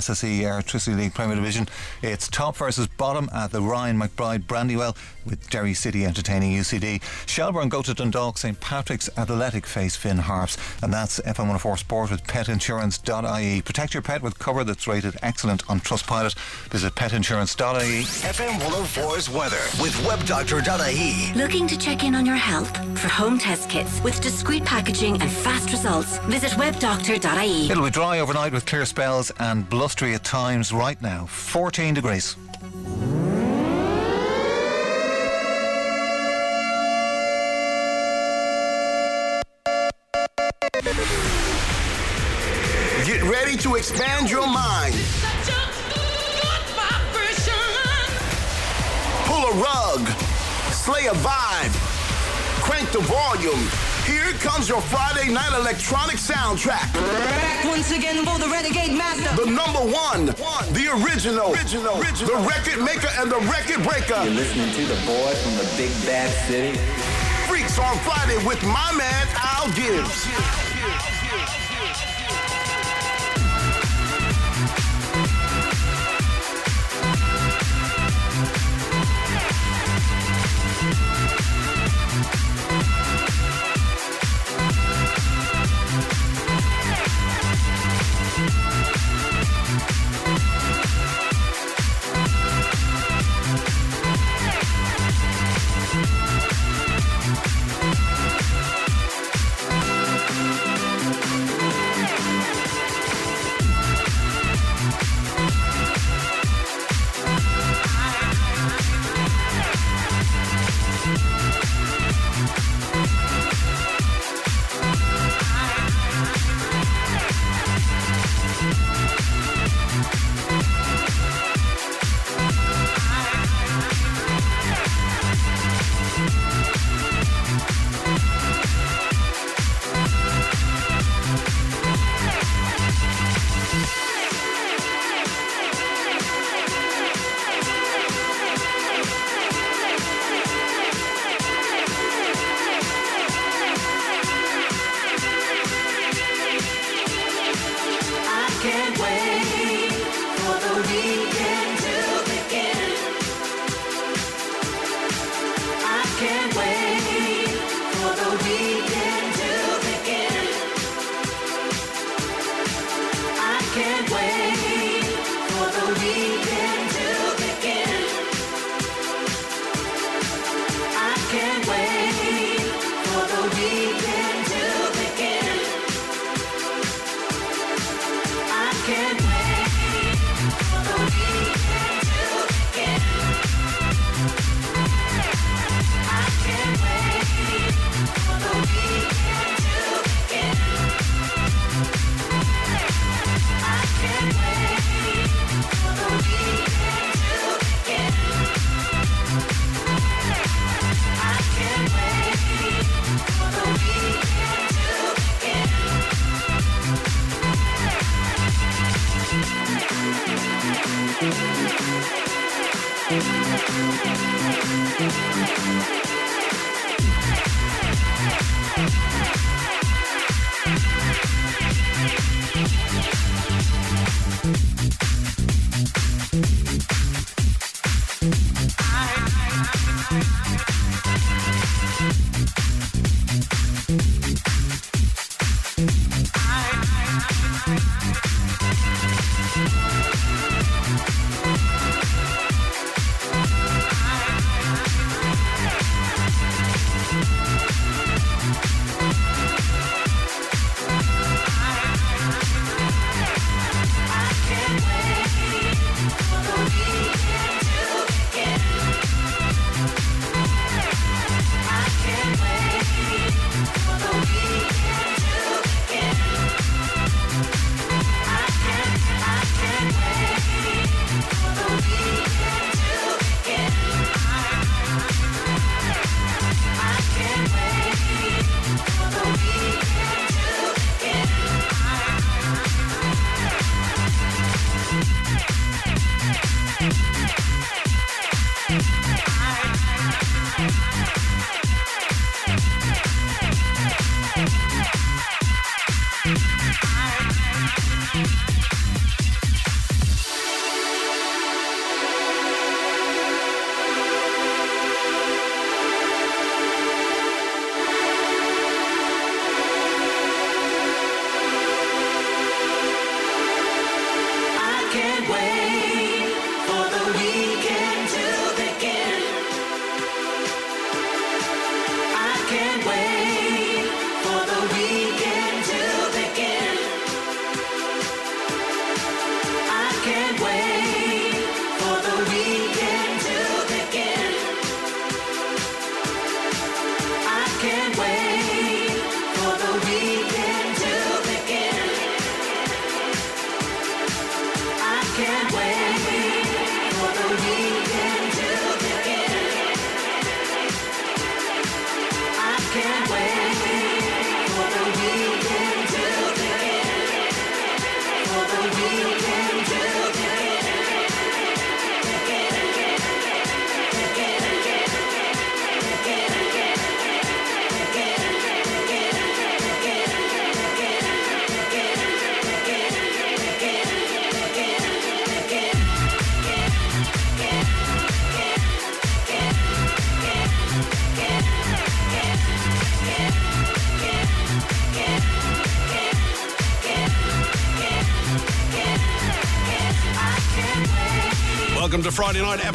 SSE Electricity League Premier Division. It's top versus bottom at the Ryan McBride Brandywell with Derry City entertaining UCD. Shelbourne go to Dundalk St Patrick's Athletic face Finn Harps. And that's FM104 Sport with petinsurance.ie. Protect your pet with cover that's rated excellent on Trustpilot. Visit petinsurance.ie. FM104's weather with webdoctor.ie. Looking to check in on your health? For home test kits with discreet packaging and fast results, visit webdoctor.ie. It'll be dry overnight with clear spells and blustery at times right now. 14 degrees. Get ready to expand your mind. Pull a rug. Slay a vibe. Crank the volume. Here comes your Friday night electronic soundtrack. Back once again for the Renegade Master. The number one, one the original, original, the record maker and the record breaker. You're listening to the boy from the big bad city. Freaks on Friday with my man Al Gibbs. I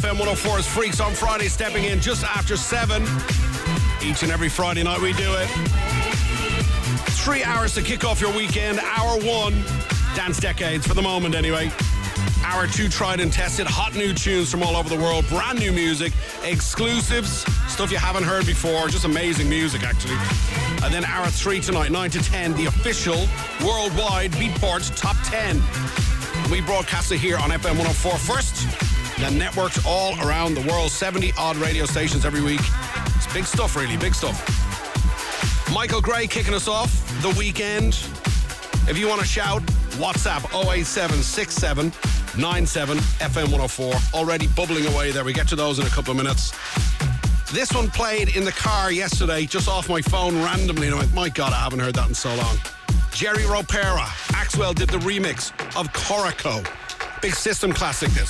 FM 104's Freaks on Friday, stepping in just after 7. Each and every Friday night we do it. Three hours to kick off your weekend. Hour one, dance decades for the moment anyway. Hour two, tried and tested, hot new tunes from all over the world, brand new music, exclusives, stuff you haven't heard before, just amazing music actually. And then hour three tonight, 9 to 10, the official worldwide Beatport Top 10. We broadcast it here on FM 104 first, then networks all around the world, 70 odd radio stations every week. It's big stuff, really, big stuff. Michael Gray kicking us off the weekend. If you want to shout, WhatsApp 08767 97 FM 104. Already bubbling away there. We get to those in a couple of minutes. This one played in the car yesterday, just off my phone randomly, and I went, my God, I haven't heard that in so long. Jerry Ropero, Axwell did the remix of Corico. Big system classic, this.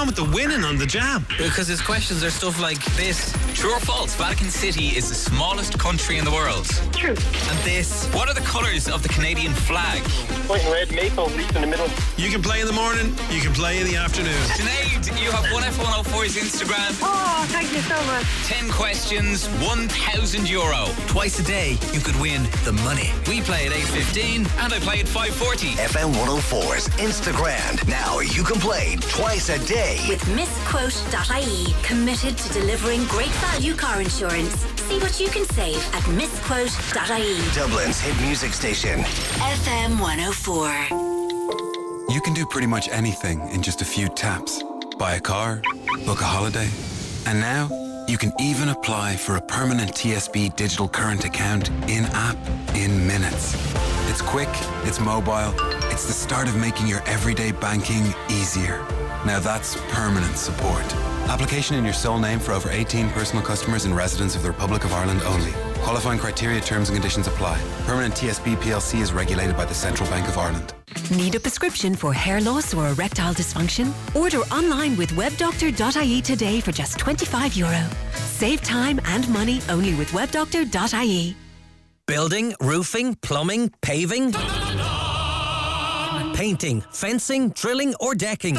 On with the winning on the jam? Because his questions are stuff like this. True or false? Vatican City is the smallest country in the world. True. And this. What are the colours of the Canadian flag? White and red, maple leaf in the middle. You can play in the morning, you can play in the afternoon. Sinead, you have one F104's Instagram. Oh, thank you so much. 10 questions, 1,000 euro. Twice a day, you could win the money. We play at 8.15 and I play at 5.40. FM 104's Instagram. Now you can play twice a day. With misquote.ie, committed to delivering great value car insurance. See what you can save at misquote.ie. Dublin's hit music station. FM 104. You can do pretty much anything in just a few taps. Buy a car, book a holiday, and now you can even apply for a permanent TSB digital current account in app in minutes. It's quick, it's mobile, it's the start of making your everyday banking easier. Now that's permanent support. Application in your sole name for over 18 personal customers and residents of the Republic of Ireland only. Qualifying criteria, terms and conditions apply. Permanent TSB PLC is regulated by the Central Bank of Ireland. Need a prescription for hair loss or erectile dysfunction? Order online with webdoctor.ie today for just 25 euro. Save time and money only with webdoctor.ie. Building, roofing, plumbing, paving, painting, fencing, drilling, or decking.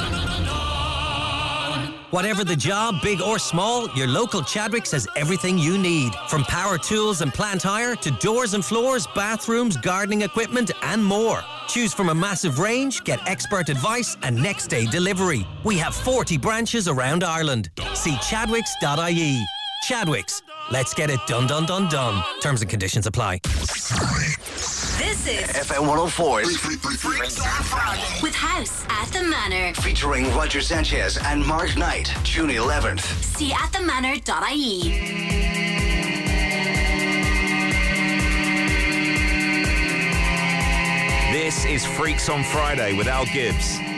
Whatever the job, big or small, your local Chadwicks has everything you need. From power tools and plant hire to doors and floors, bathrooms, gardening equipment, and more. Choose from a massive range, get expert advice, and next day delivery. We have 40 branches around Ireland. See chadwicks.ie. Chadwicks, Let's get it done, done, done, done. Terms and conditions apply. This is FM 104's with House at the Manor. featuring Roger Sanchez and Mark Knight, June 11th. See at themanor.ie. This is Freaks on Friday with Al Gibbs.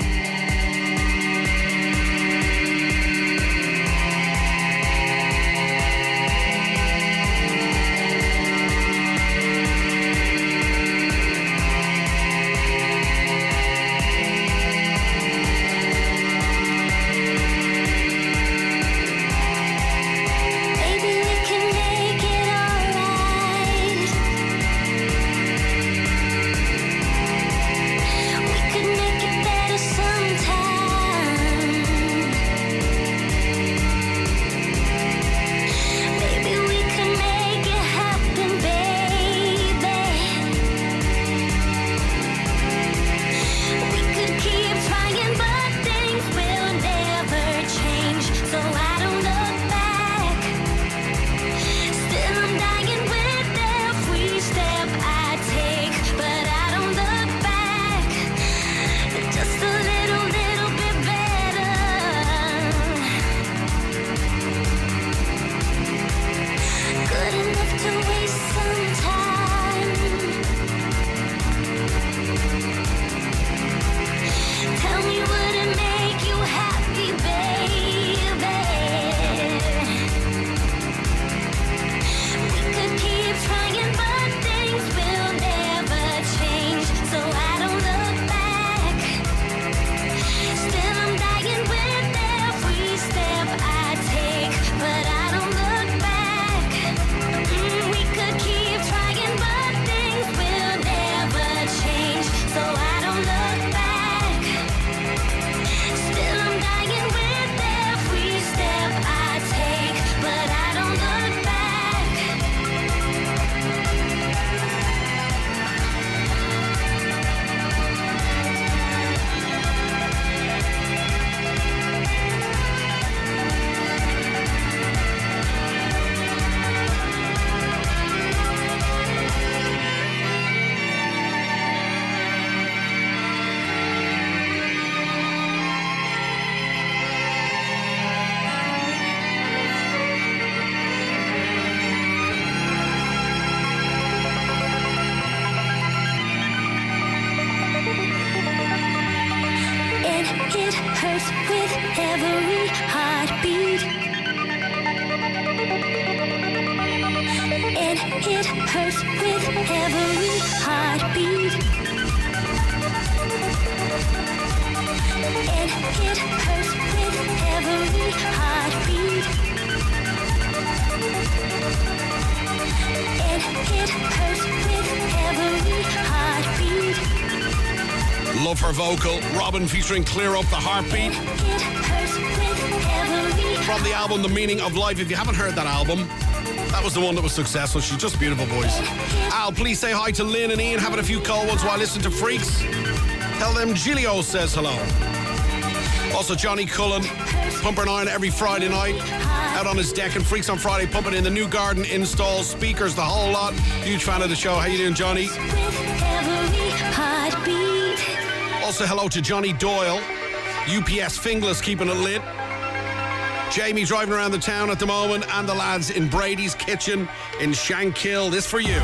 Clear Up the Heartbeat. From the album The Meaning of Life. If you haven't heard that album, that was the one that was successful. She's just beautiful voice. Al, please say hi to Lynn and Ian, having a few cold ones while listening to Freaks. Tell them Gilio says hello. Also, Johnny Cullen, pumping iron every Friday night. Out on his deck and Freaks on Friday, pumping in the new garden installs, speakers, the whole lot. Huge fan of the show. How you doing, Johnny? Also, hello to Johnny Doyle, UPS Finglas keeping it lit. Jamie driving around the town at the moment, and the lads in Brady's Kitchen in Shankill. This for you.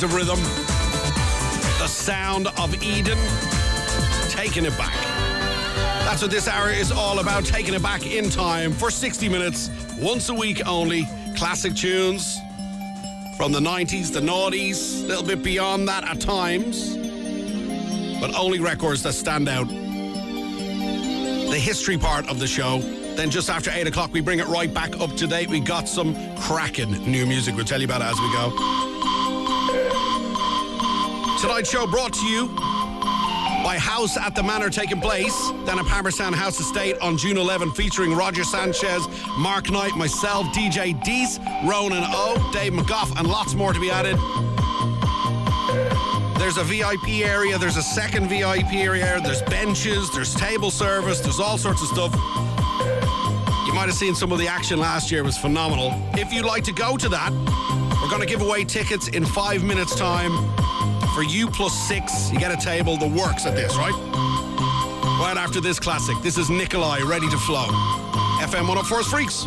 Shades of Rhythm. The sound of Eden. Taking it back. That's what this hour is all about, taking it back in time for 60 minutes, once a week only. Classic tunes from the 90s, the noughties, a little bit beyond that at times, but only records that stand out. The history part of the show. Then just after 8 o'clock, we bring it right back up to date. We got some cracking new music. We'll tell you about it as we go. Tonight's show brought to you by House at the Manor taking place down at Palmerstown House Estate on June 11, featuring Roger Sanchez, Mark Knight, myself, DJ Dees, Ronan O, Dave McGough, and lots more to be added. There's a VIP area, there's a second VIP area, there's benches, there's table service, there's all sorts of stuff. You might have seen some of the action last year, it was phenomenal. If you'd like to go to that, we're going to give away tickets in five minutes' time. For you plus six, you get a table, the works at this, right? Right after this classic, this is Nikolai, ready to flow. FM 104's Freaks.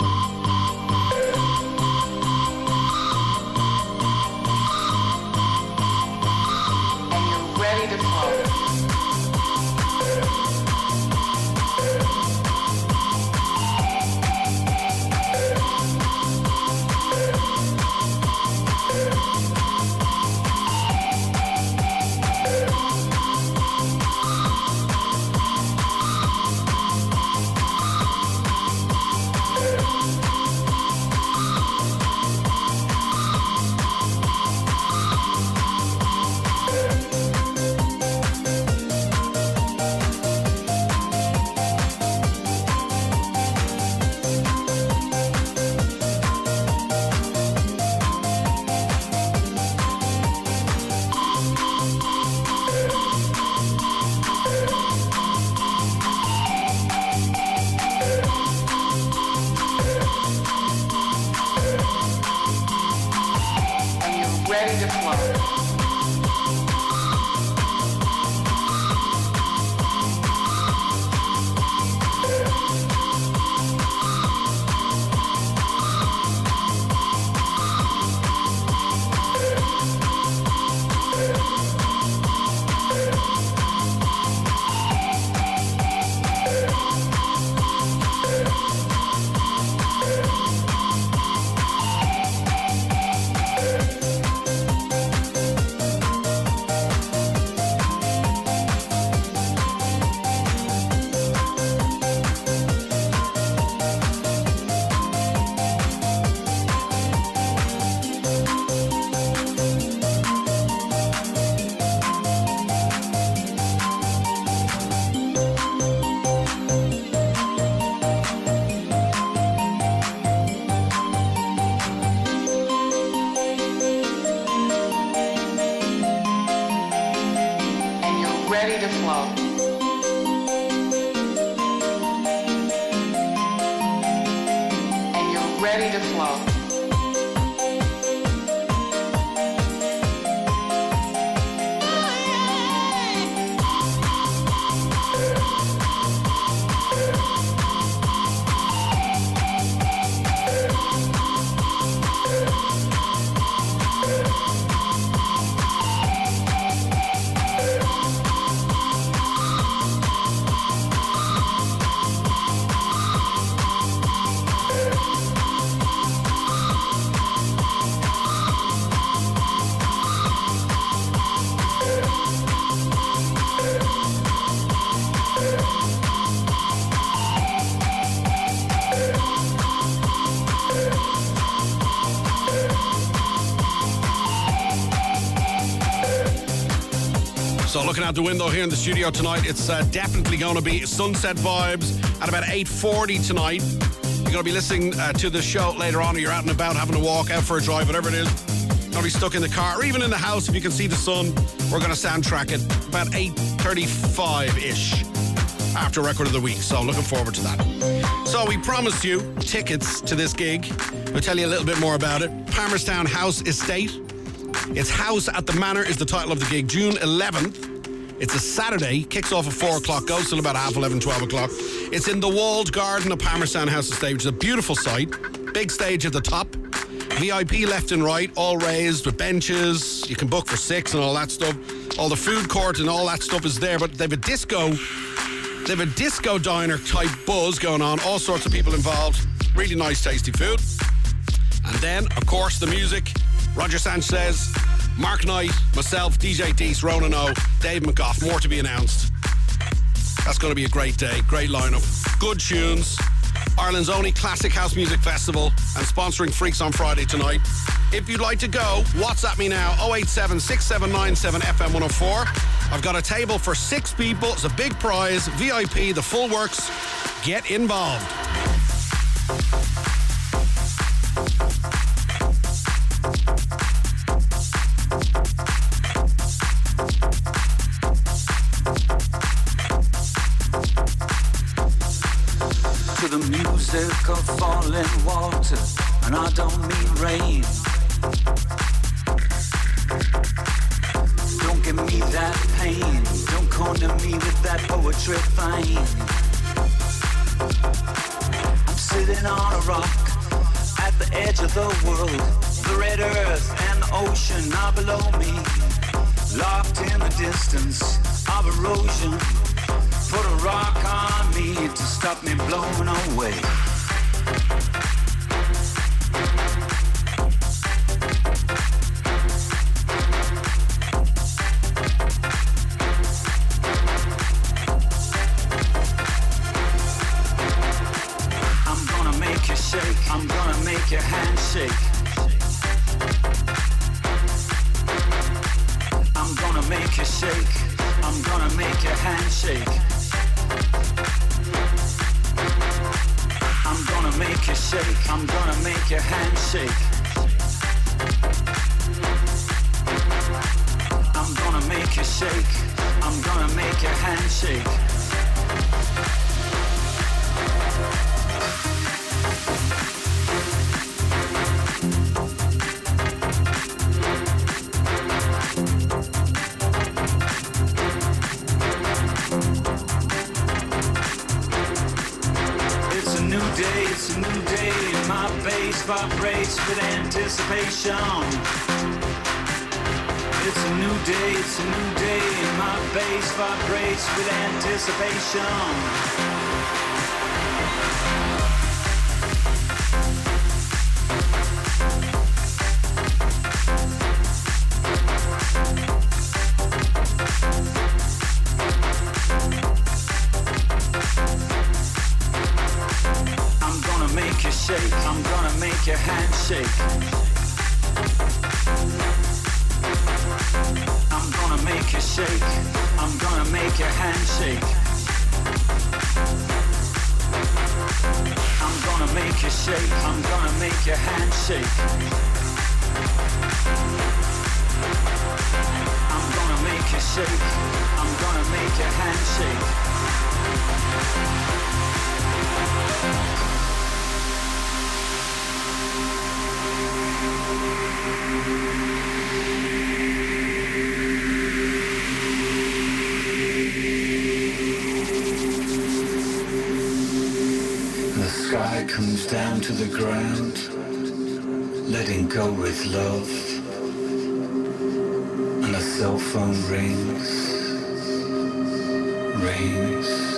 Looking out the window here in the studio tonight, it's uh, definitely going to be sunset vibes at about 8.40 tonight. You're going to be listening uh, to the show later on, or you're out and about having a walk, out for a drive, whatever it is. Going to be stuck in the car, or even in the house if you can see the sun. We're going to soundtrack it about 8.35-ish after record of the week. So looking forward to that. So we promised you tickets to this gig. We'll tell you a little bit more about it. Palmerstown House Estate. It's House at the Manor is the title of the gig. June 11th. It's a Saturday. Kicks off at 4 o'clock. Goes till about half 11, 12 o'clock. It's in the walled garden of Palmerstown House Estate, which is a beautiful site. Big stage at the top. VIP left and right, all raised with benches. You can book for six and all that stuff. All the food court and all that stuff is there. But they have a disco they have a disco diner type buzz going on, all sorts of people involved. Really nice, tasty food. And then, of course, the music. Roger Sanchez, Mark Knight, myself, DJ Dees, Ronan O, Dave McGough. More to be announced. That's going to be a great day, great lineup. Good tunes. Ireland's only classic house music festival and sponsoring Freaks on Friday tonight. If you'd like to go, WhatsApp me now 087 6797 FM 104. I've got a table for six people. It's a big prize, VIP, the full works. Get involved. phone rings, rings.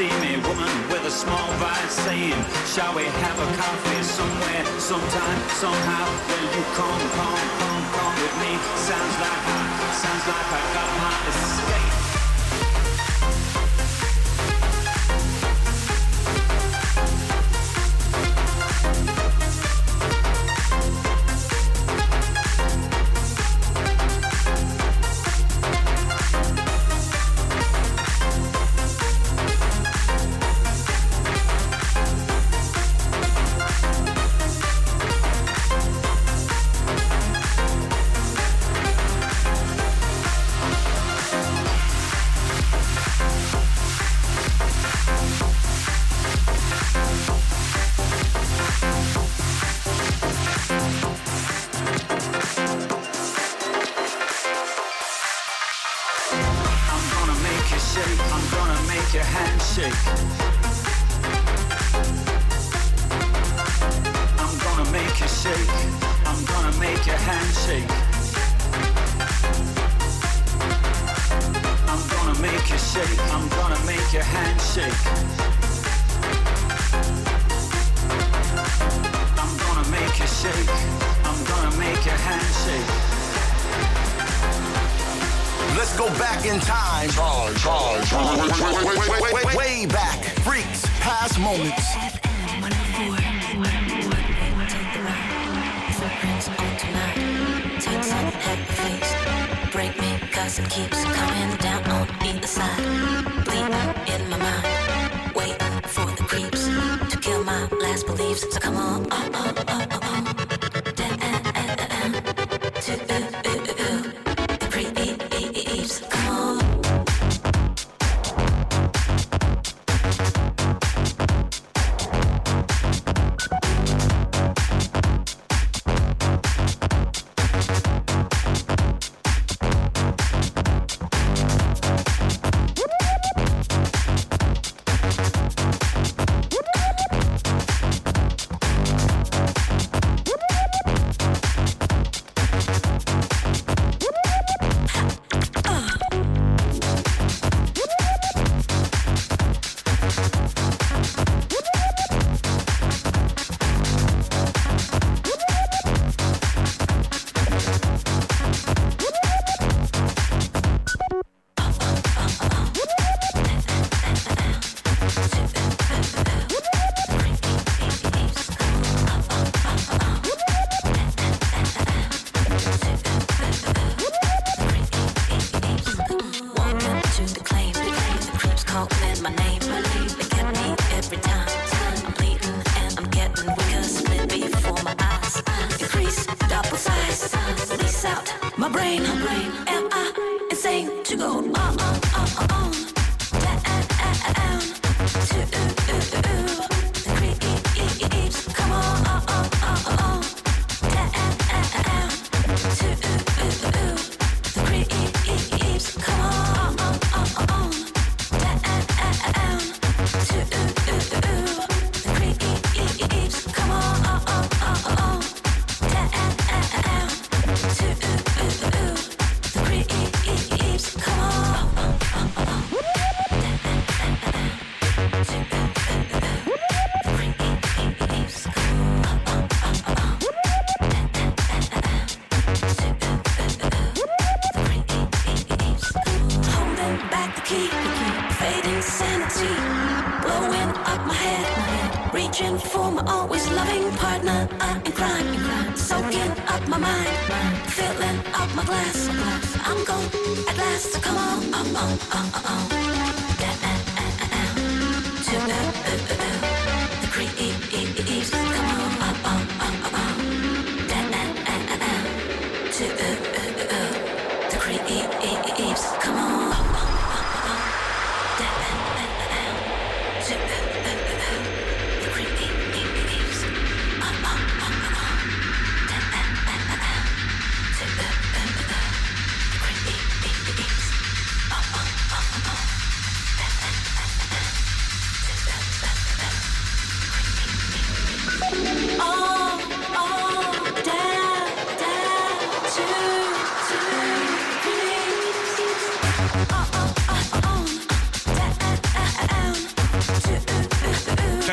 see me, woman with a small vice saying, Shall we have a coffee somewhere, sometime, somehow? Will you come, come, come, come with me? Sounds like I, sounds like I got my escape.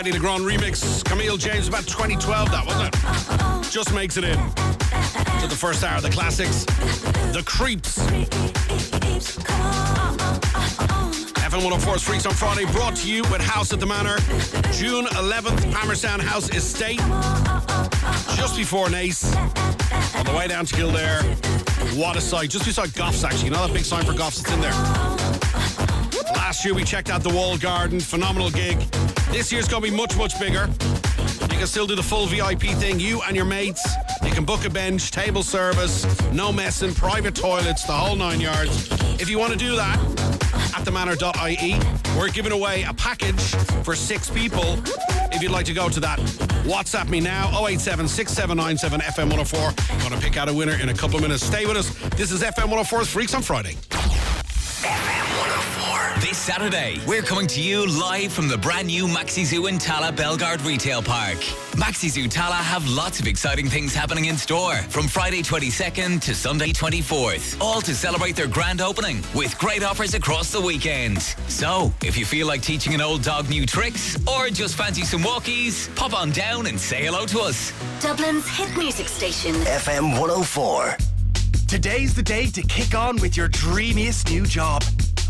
Two, Fedde le Grand remix. Camille Jones, about 2012, that wasn't it? Just makes it in to the first hour of the classics. The Creeps. FM 104's Freaks on Friday brought to you with House at the Manor. June 11th, Palmerstown House Estate. Just before Naas. On the way down to Kildare. What a sight. Just beside Goffs, actually. That big sign for Goffs that's in there? Last year we checked out the Wall Garden. Phenomenal gig. This year's going to be much, much bigger. You can still do the full VIP thing, you and your mates. You can book a bench, table service, no messing, private toilets, the whole nine yards. If you want to do that, at themanor.ie, we're giving away a package for six people. If you'd like to go to that, WhatsApp me now 087 6797 FM 104. I'm going to pick out a winner in a couple of minutes. Stay with us. This is FM 104's Freaks on Friday. This Saturday, we're coming to you live from the brand new Maxi Zoo in Tallaght Belgard Retail Park. Maxi Zoo Tallaght have lots of exciting things happening in store from Friday 22nd to Sunday 24th, all to celebrate their grand opening with great offers across the weekend. So, if you feel like teaching an old dog new tricks or just fancy some walkies, pop on down and say hello to us. Dublin's hit music station. FM 104. Today's the day to kick on with your dreamiest new job.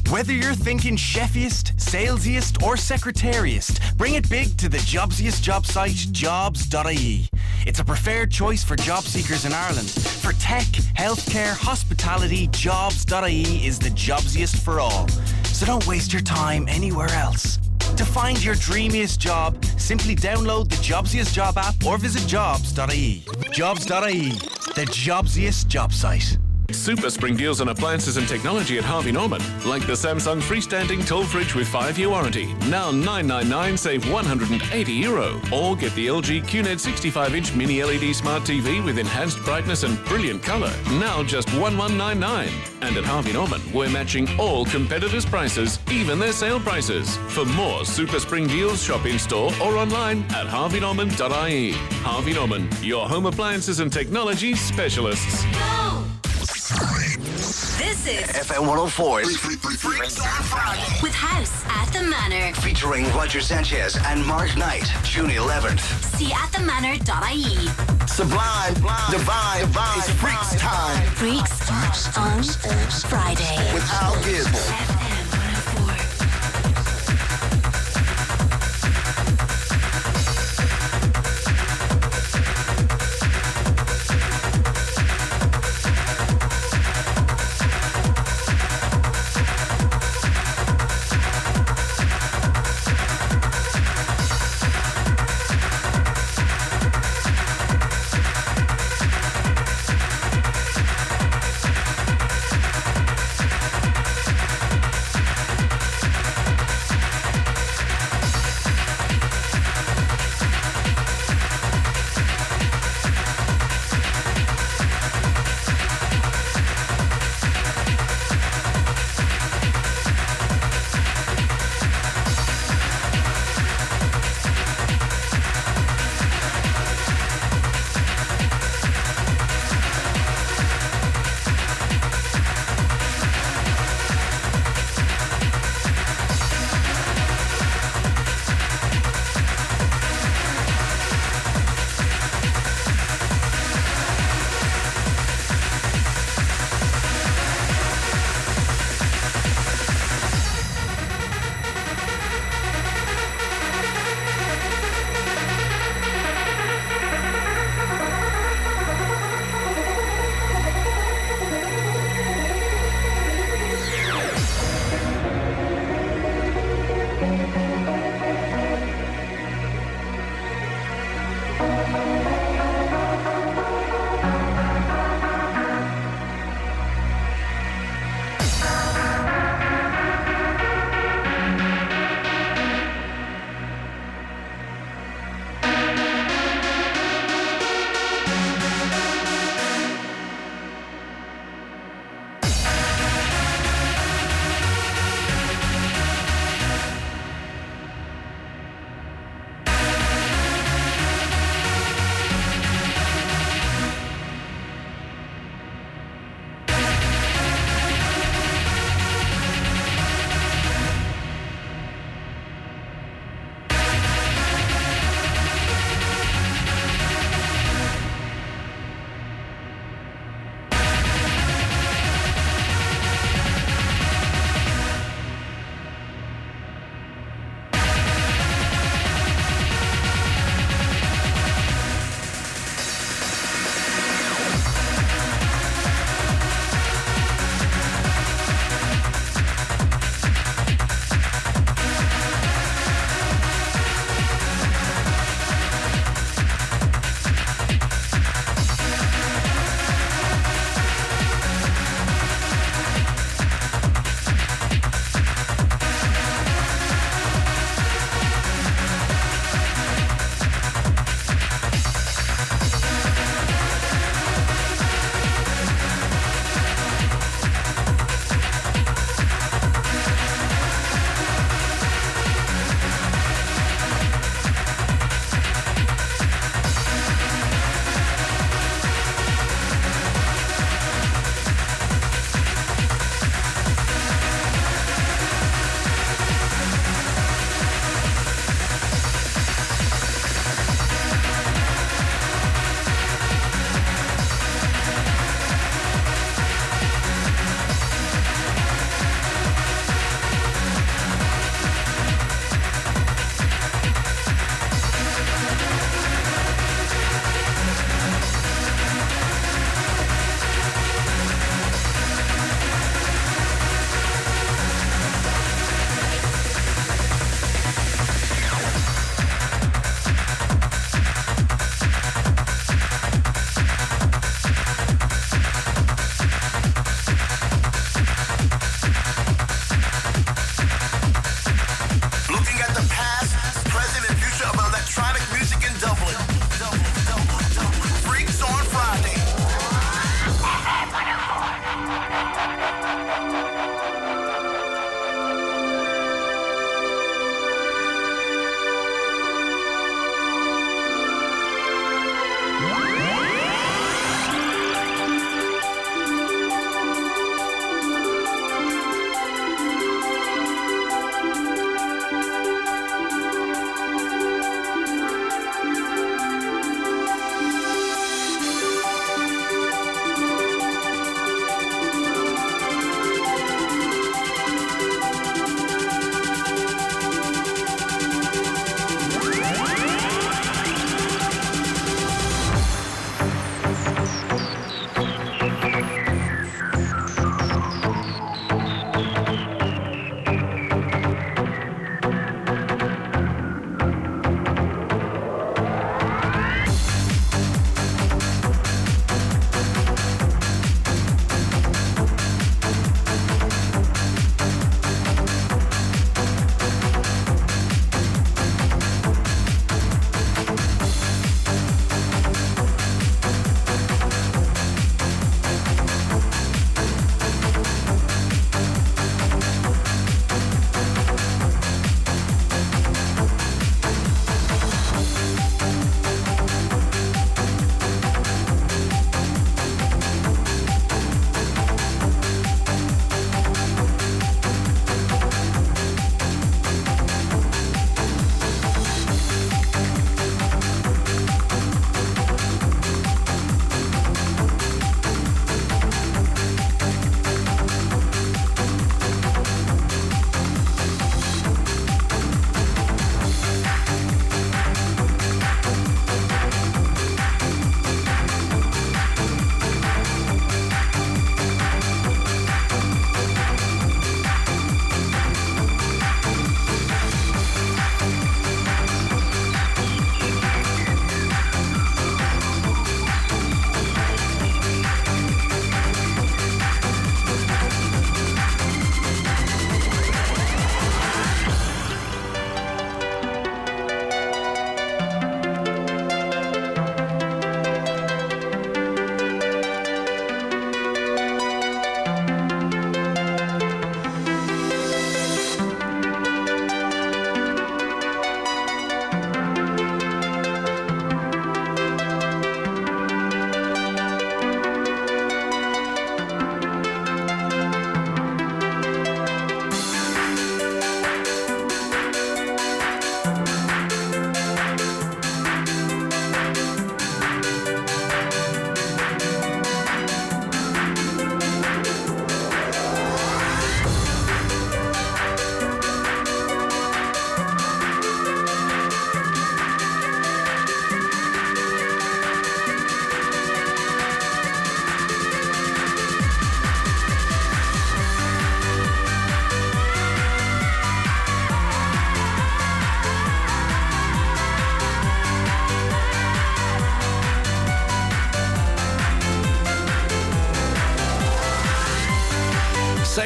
Whether you're thinking chefiest, salesiest, or secretariest, bring it big to the jobsiest job site, jobs.ie. It's a preferred choice for job seekers in Ireland. For tech, healthcare, hospitality, jobs.ie is the jobsiest for all. So don't waste your time anywhere else. To find your dreamiest job, simply download the Jobsiest Job app or visit jobs.ie. Jobs.ie, the jobsiest job site. Super spring deals on appliances and technology at Harvey Norman. Like the Samsung freestanding tall fridge with 5-year warranty. Now 999 save 180 euro. Or get the LG QNED 65-inch mini LED smart TV with enhanced brightness and brilliant color. Now just 1199. And at Harvey Norman, we're matching all competitors' prices, even their sale prices. For more super spring deals, shop in store or online at harveynorman.ie. Harvey Norman, your home appliances and technology specialists. This is FM 104's with House at the Manor. featuring Roger Sanchez and Mark Knight, June 11th. See at the manor.ie. Sublime, divine, divine, it's freaks time. Freaks on Friday. With Al Gibbs.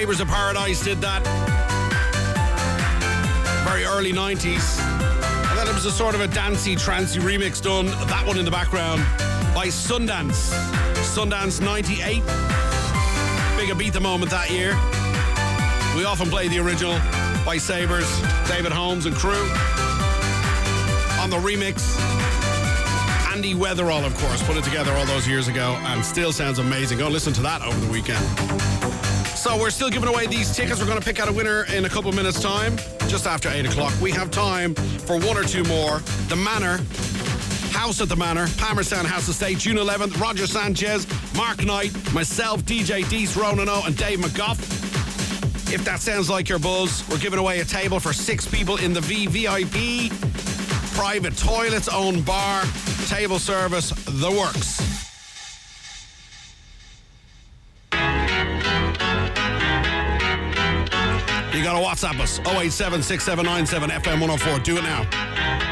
Sabres of Paradise did that. Very early 90s. And then it was a sort of a dancey, trancy remix done. That one in the background by Sundance. Sundance 98. Big the moment that year. We often play the original by Sabres, David Holmes and crew. On the remix, Andy Weatherall, of course, put it together all those years ago and still sounds amazing. Go listen to that over the weekend. We're still giving away these tickets. We're going to pick out a winner in a couple minutes' time, just after 8 o'clock. We have time for one or two more. The Manor, House at the Manor, Palmerstown House Estate, June 11th. Roger Sanchez, Mark Knight, myself, DJ Dees Ronano, and Dave McGough. If that sounds like your buzz, we're giving away a table for six people in the VVIP. Private toilets, own bar, table service, the works. WhatsApp us 087 FM 104. Do it now.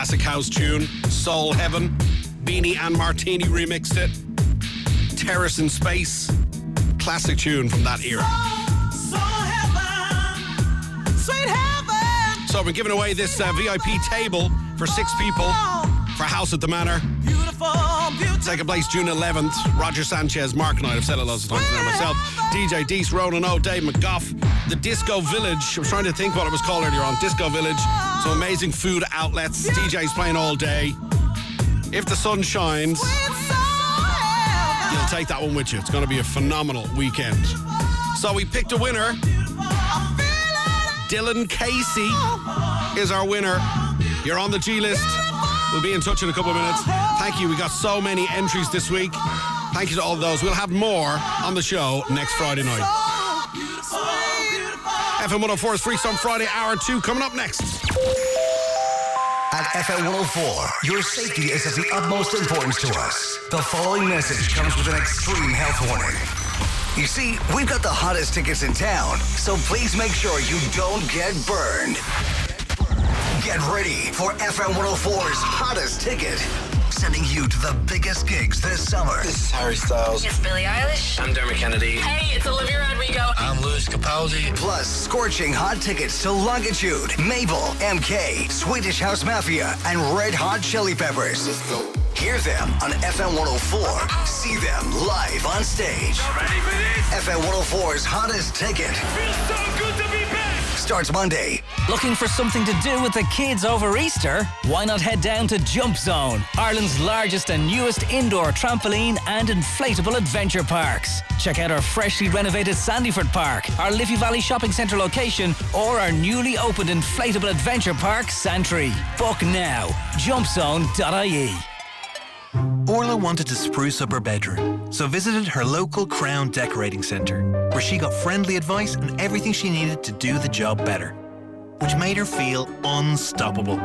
Classic house tune, Soul Heaven. Bini and Martini remixed it. Terrace in Space. Classic tune from that era. Sweet heaven. So giving away this uh, VIP table for six people for House at the Manor. Beautiful, beautiful. Second place, June 11th. Roger Sanchez, Mark and I have said it loads of times now myself. DJ Deese, Ronan O, Dave McGough. The Disco Village. I was trying to think what it was called earlier on. Disco Village. So amazing food outlets. DJs playing all day. If the sun shines, you'll take that one with you. It's going to be a phenomenal weekend. So we picked a winner. Dylan Casey is our winner. You're on the G list. We'll be in touch in a couple of minutes. Thank you. We got so many entries this week. Thank you to all those. We'll have more on the show next Friday night. FM 104 is Freaks on Friday, hour two, coming up next. At FM 104, your safety is of the utmost importance to us. The following message comes with an extreme health warning. You see, we've got the hottest tickets in town, so please make sure you don't get burned. Get ready for FM 104's hottest ticket, sending you to the biggest gigs this summer. This is Harry Styles. It's Billie Eilish. I'm Dermot Kennedy. Hey, it's Olivia Rodrigo. I'm Lewis Capaldi. Plus, scorching hot tickets to Longitude, Mabel, MK, Swedish House Mafia, and Red Hot Chili Peppers. Let's go. Hear them on FM 104. See them live on stage. Ready for this? FM 104's hottest ticket Feels so good to be back. Starts Monday. Looking for something to do with the kids over Easter? Why not head down to Jump Zone, Ireland's largest and newest indoor trampoline and inflatable adventure parks. Check out our freshly renovated Sandyford Park, our Liffey Valley Shopping Centre location, or our newly opened inflatable adventure park, Santry. Book now. Jumpzone.ie. Orla wanted to spruce up her bedroom, so visited her local Crown Decorating Centre, where she got friendly advice and everything she needed to do the job better, which made her feel unstoppable.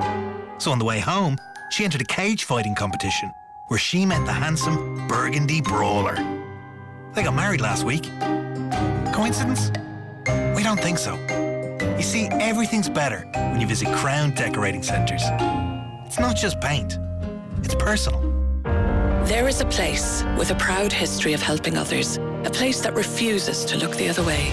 So on the way home, she entered a cage fighting competition, where she met the handsome Burgundy Brawler. They got married last week. Coincidence? We don't think so. You see, everything's better when you visit Crown Decorating Centres. It's not just paint, it's personal. There is a place with a proud history of helping others, a place that refuses to look the other way.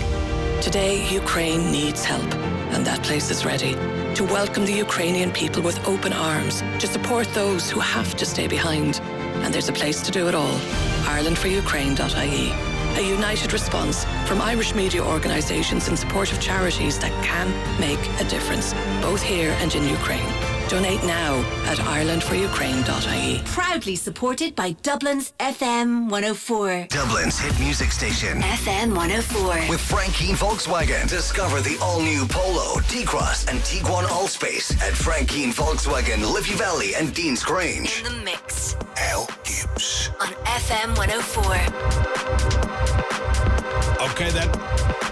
Today, Ukraine needs help, and that place is ready to welcome the Ukrainian people with open arms, to support those who have to stay behind. And there's a place to do it all IrelandForUkraine.ie. A united response from Irish media organisations in support of charities that can make a difference, both here and in Ukraine. Donate now at IrelandForUkraine.ie. Proudly supported by Dublin's FM 104. Dublin's hit music station. FM 104. With Frank Keane Volkswagen. Discover the all-new Polo, T-Cross, and Tiguan Allspace at Frank Keane Volkswagen, Liffey Valley, and Dean's Grange. In the mix. Al Gibbs. On FM 104. Okay, then.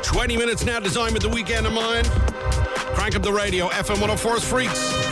20 minutes now, designed with the weekend in mind. Crank up the radio, FM 104's Freaks.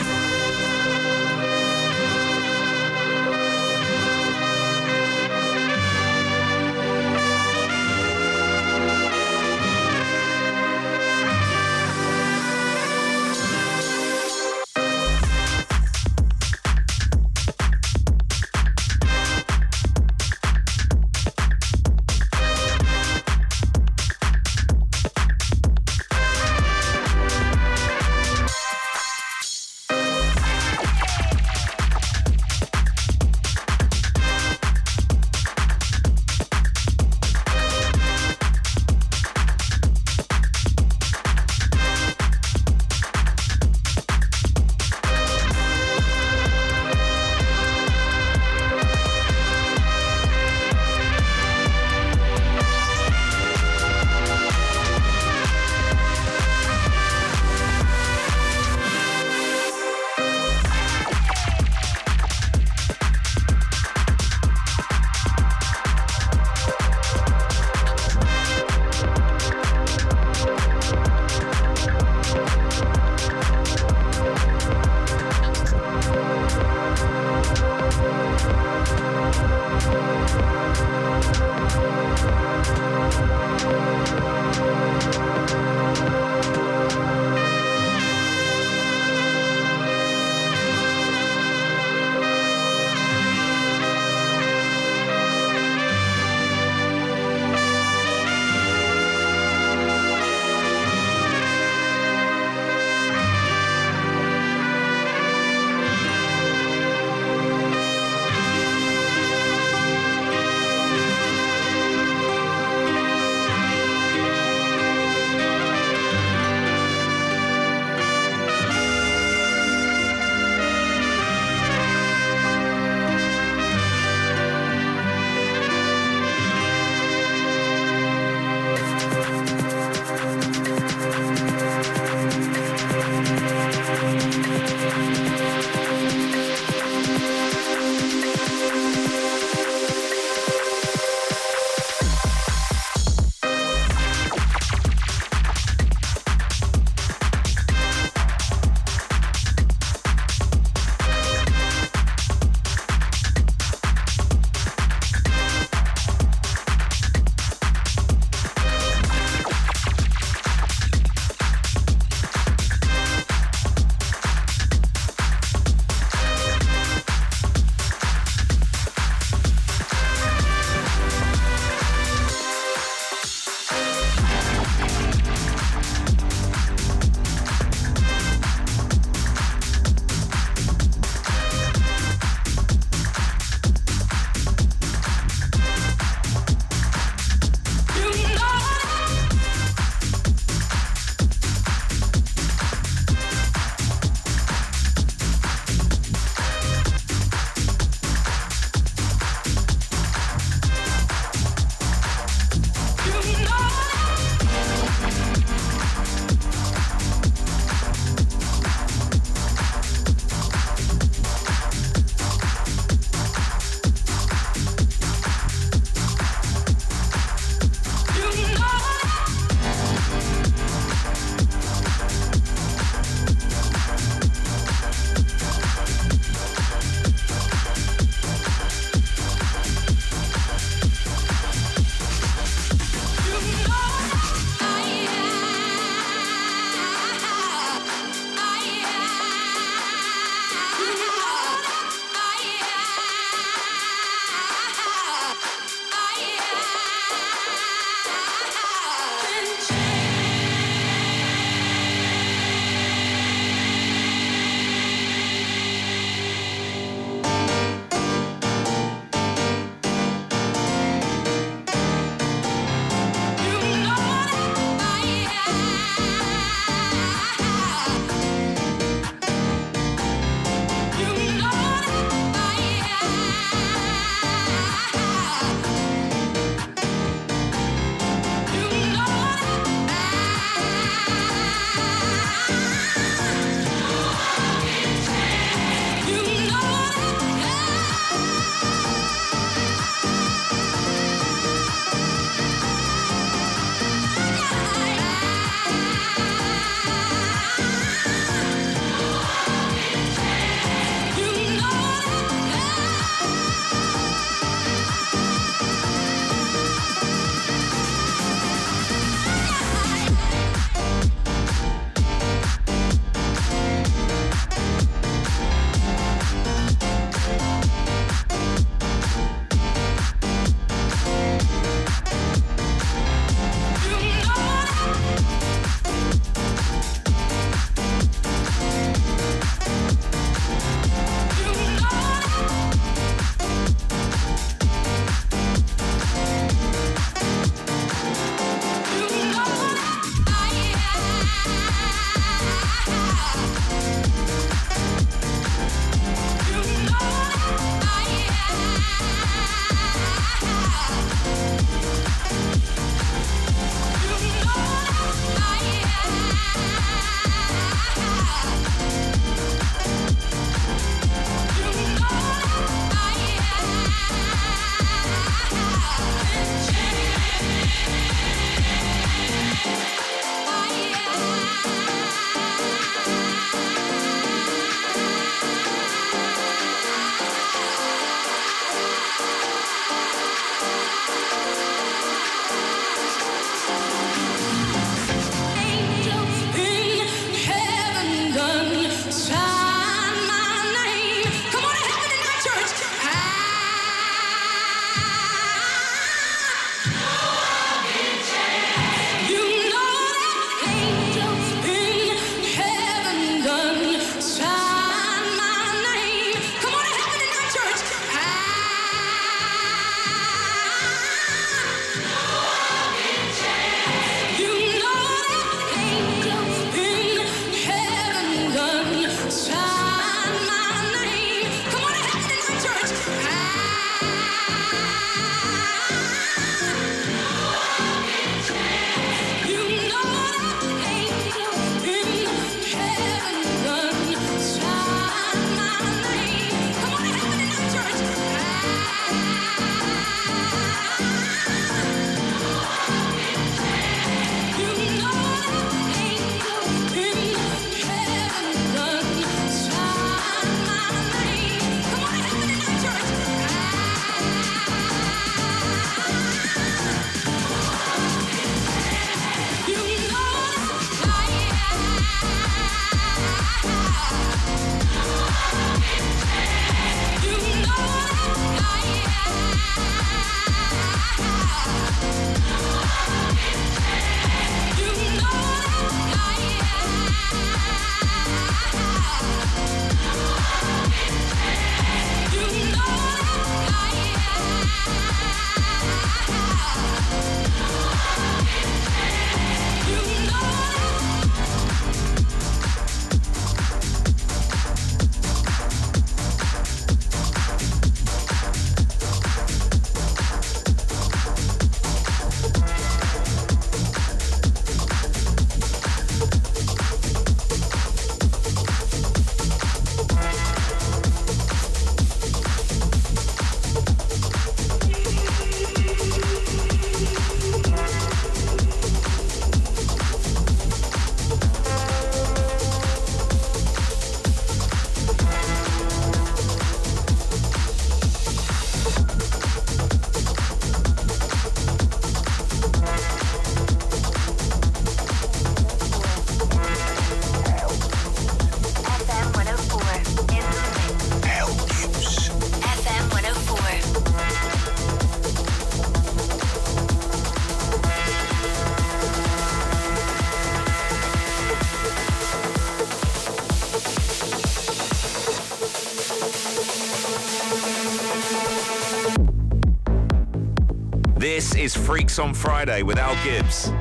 Is Freaks on Friday with Al Gibbs.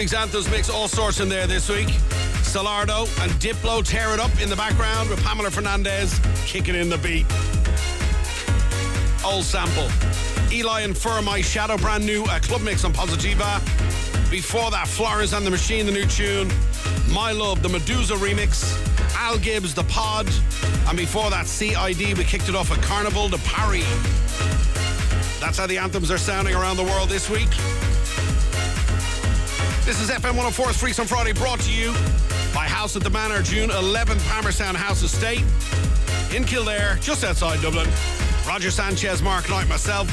Week's anthems mix, all sorts in there this week. Solardo and Diplo tear it up in the background with Pamela Fernandez kicking in the beat. Old sample. Eli and Fur, My Shadow, brand new club mix on Positiva. Before that, Florence and the Machine, the new tune. My Love, the Medusa remix. Al Gibbs, The Pod. And before that, CID, we kicked it off at Carnival de Paris. That's how the anthems are sounding around the world this week. This is FM 104's Freaks on Friday, brought to you by House at the Manor, June 11th, Palmerstown House Estate in Kildare, just outside Dublin. Roger Sanchez, Mark Knight, myself,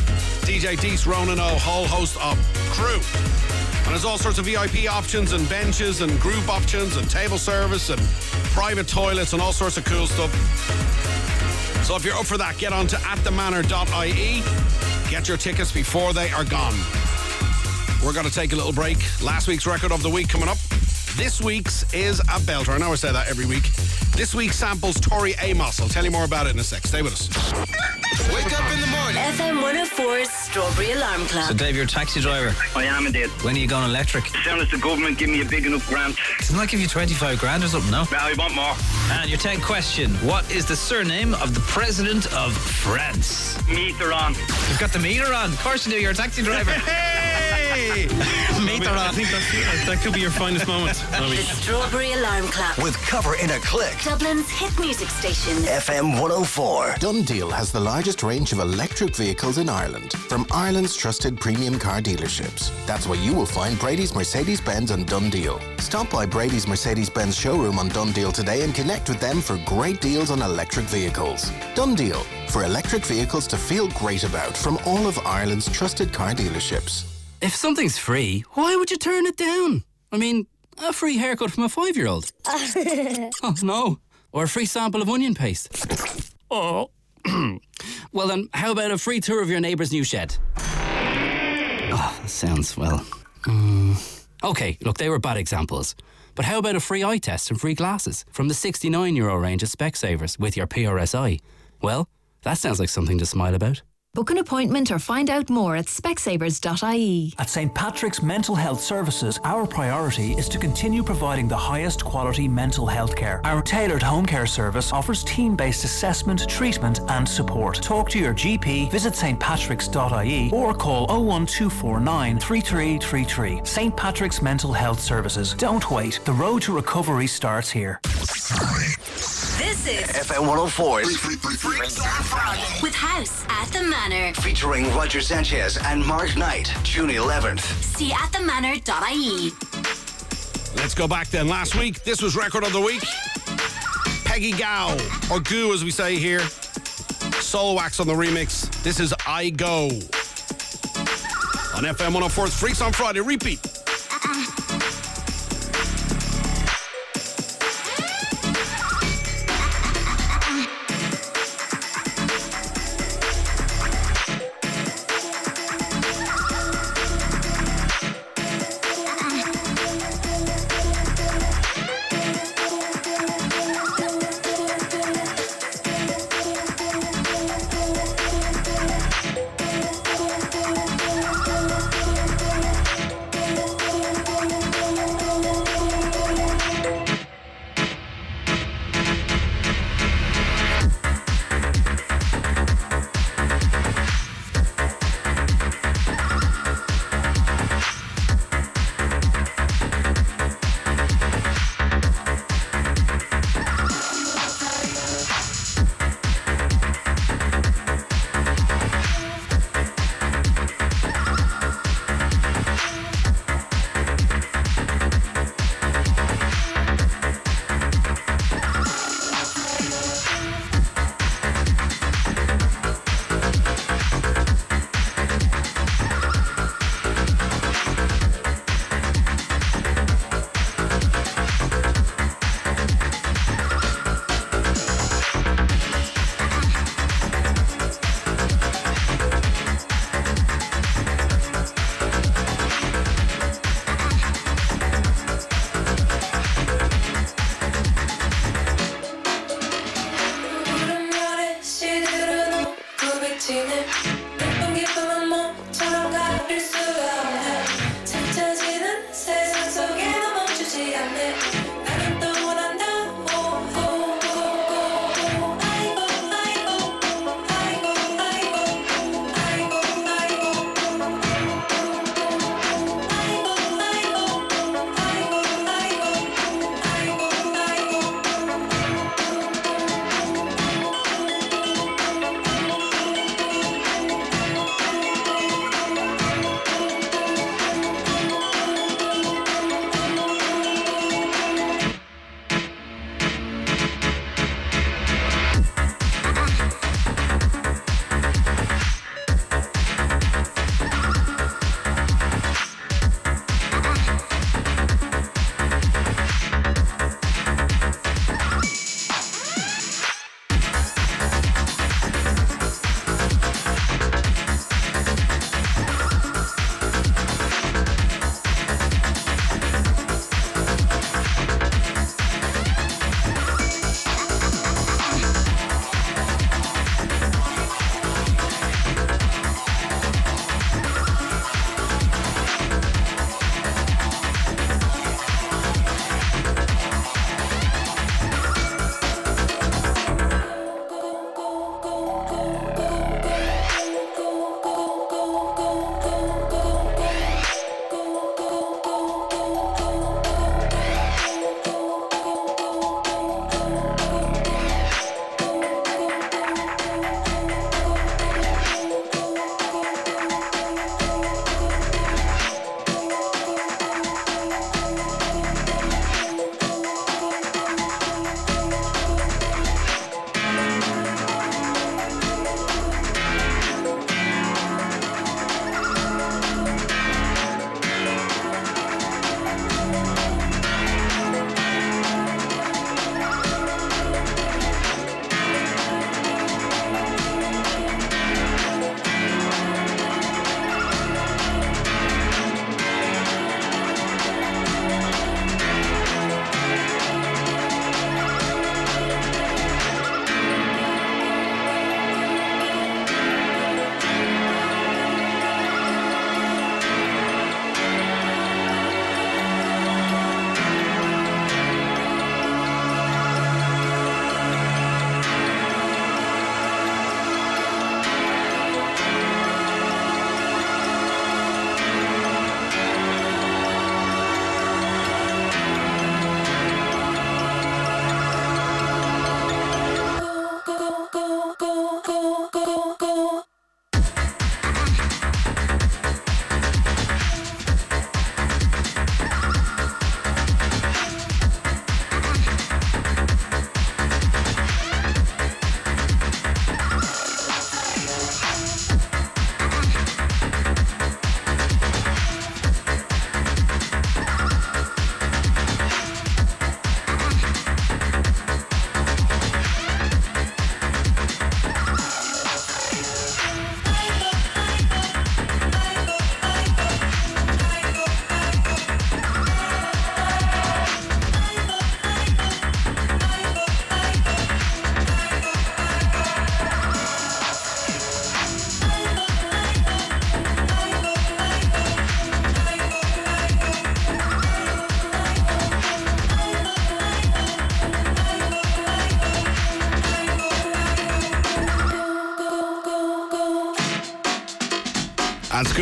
DJ Deese, Ronan O, whole host of crew. And there's all sorts of VIP options and benches and group options and table service and private toilets and all sorts of cool stuff. So if you're up for that, get on to atthemanor.ie. Get your tickets before they are gone. We're going to take a little break. Last week's record of the week coming up. This week's is a belter. I know I say that every week. This week samples Tori Amos. I'll tell you more about it in a sec. Stay with us. Wake up in the morning. FM 104's Strawberry Alarm Clock. So, Dave, you're a taxi driver. I am indeed. When are you going electric? As soon as the government give me a big enough grant. Doesn't that give you 25 grand or something, no? Well, I want more. And your 10th question What is the surname of the President of France? Meter on. You've got the meter on. Of course you do. You're a taxi driver. Hey! meter on. I think that's, that could be your finest moment. The Strawberry Alarm Clock. With cover in a click. Dublin's hit music station. FM 104. DoneDeal has the largest range of electric vehicles in Ireland from Ireland's trusted premium car dealerships. That's where you will find Brady's Mercedes Benz and DoneDeal. Stop by Brady's Mercedes Benz showroom on DoneDeal today and connect with them for great deals on electric vehicles. DoneDeal, for electric vehicles to feel great about from all of Ireland's trusted car dealerships. If something's free, why would you turn it down? I mean, a free haircut from a five year old. Oh, no. Or a free sample of onion paste. Oh. well, then, how about a free tour of your neighbour's new shed? Oh, sounds, well. mm. Okay, look, they were bad examples. But how about a free eye test and free glasses from the 69 euro range of Specsavers with your PRSI? Well, that sounds like something to smile about. Book an appointment or find out more at specsavers.ie. At St. Patrick's Mental Health Services, our priority is to continue providing the highest quality mental health care. Our tailored home care service offers team based assessment, treatment, and support. Talk to your GP, visit stpatricks.ie, or call 01249 3333. St. Patrick's Mental Health Services. Don't wait. The road to recovery starts here. This is FM 104's Freaks on Friday with House at the Manor. featuring Roger Sanchez and Mark Knight, June 11th. See at the manor.ie. Let's go back then. Last week, this was record of the week. Peggy Gow, or Goo as we say here. Soulwax on the remix. This is I Go. On FM 104's Freaks on Friday. Repeat.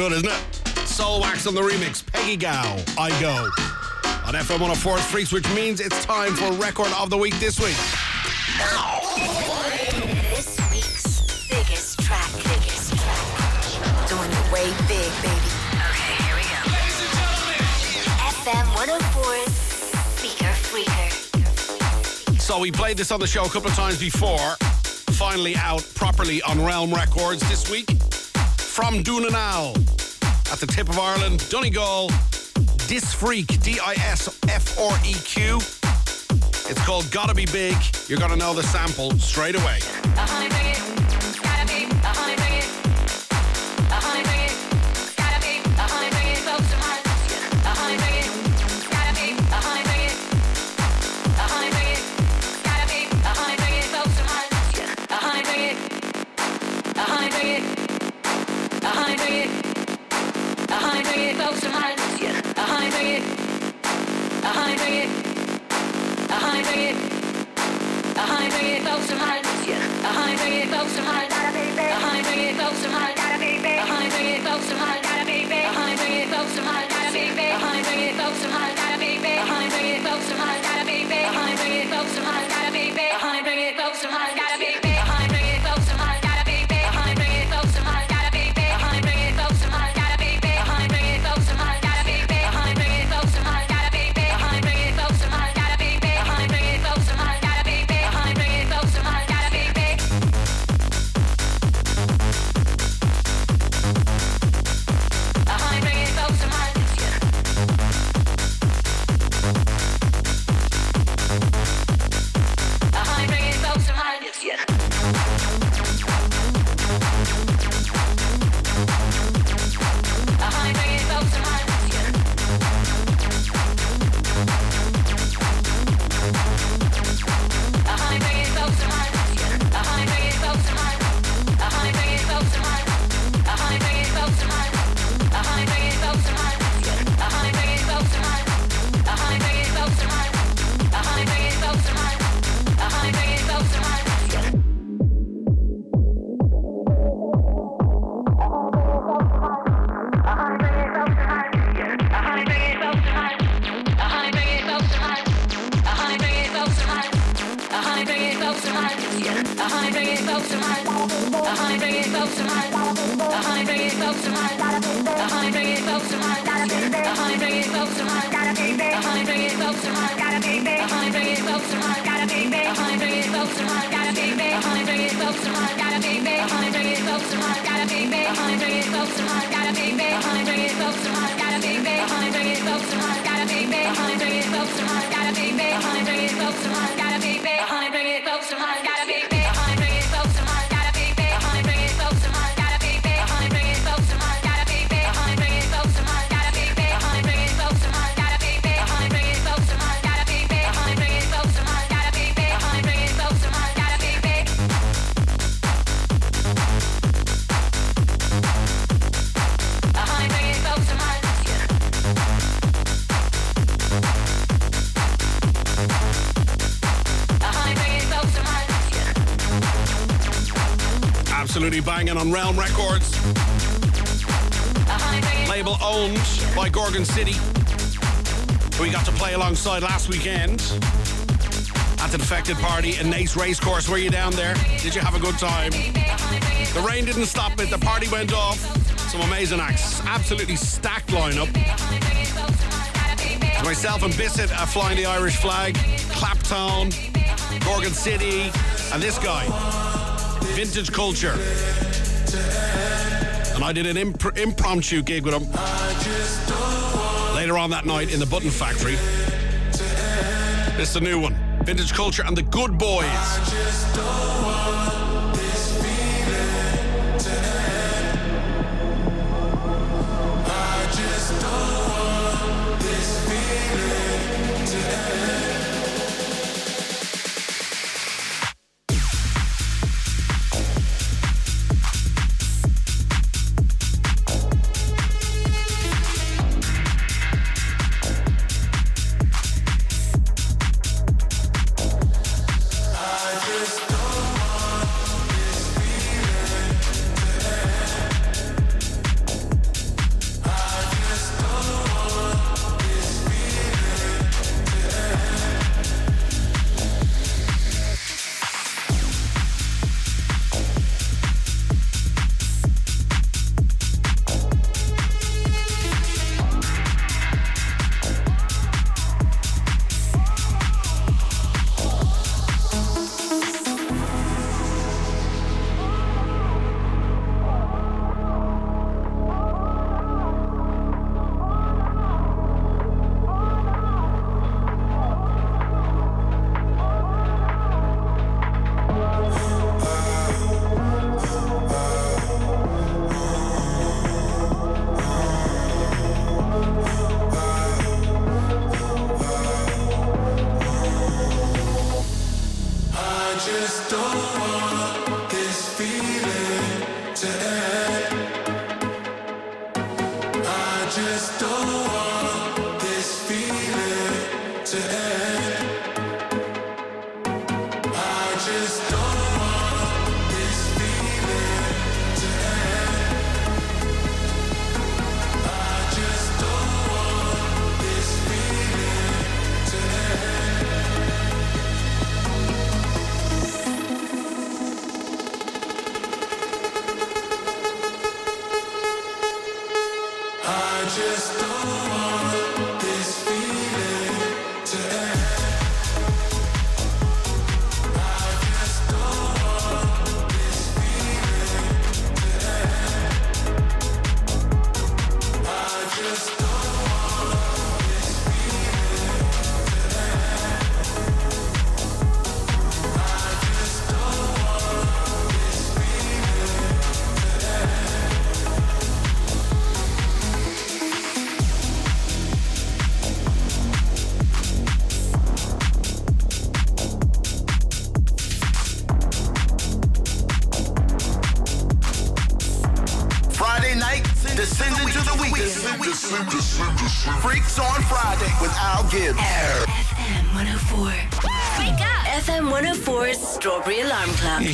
Good, isn't it? Soulwax on the remix. Peggy Gou, I Go. On FM 104 Freaks, which means it's time for Record of the Week this week. This week's biggest track, biggest track. Doing it way big, baby. Okay, here we go. FM 104's Speaker Freaker. So we played this on the show a couple of times before. Finally out properly on Realm Records this week. From Doonanal at the tip of Ireland, Donegal, Disfreq, D-I-S-F-R-E-Q. It's called Gotta Be Big. You're gonna know the sample straight away. On Realm Records. Label owned by Gorgon City. We got to play alongside last weekend at the Defected Party in Naas Racecourse. Were you down there? Did you have a good time? The rain didn't stop it. The party went off. Some amazing acts. Absolutely stacked lineup. Myself and Bissett are flying the Irish flag. Claptone, Gorgon City, and this guy, Vintage Culture. And I did an imp- impromptu gig with him later on that night in the Button Factory. Is a new one. Vintage Culture and the Good Boys.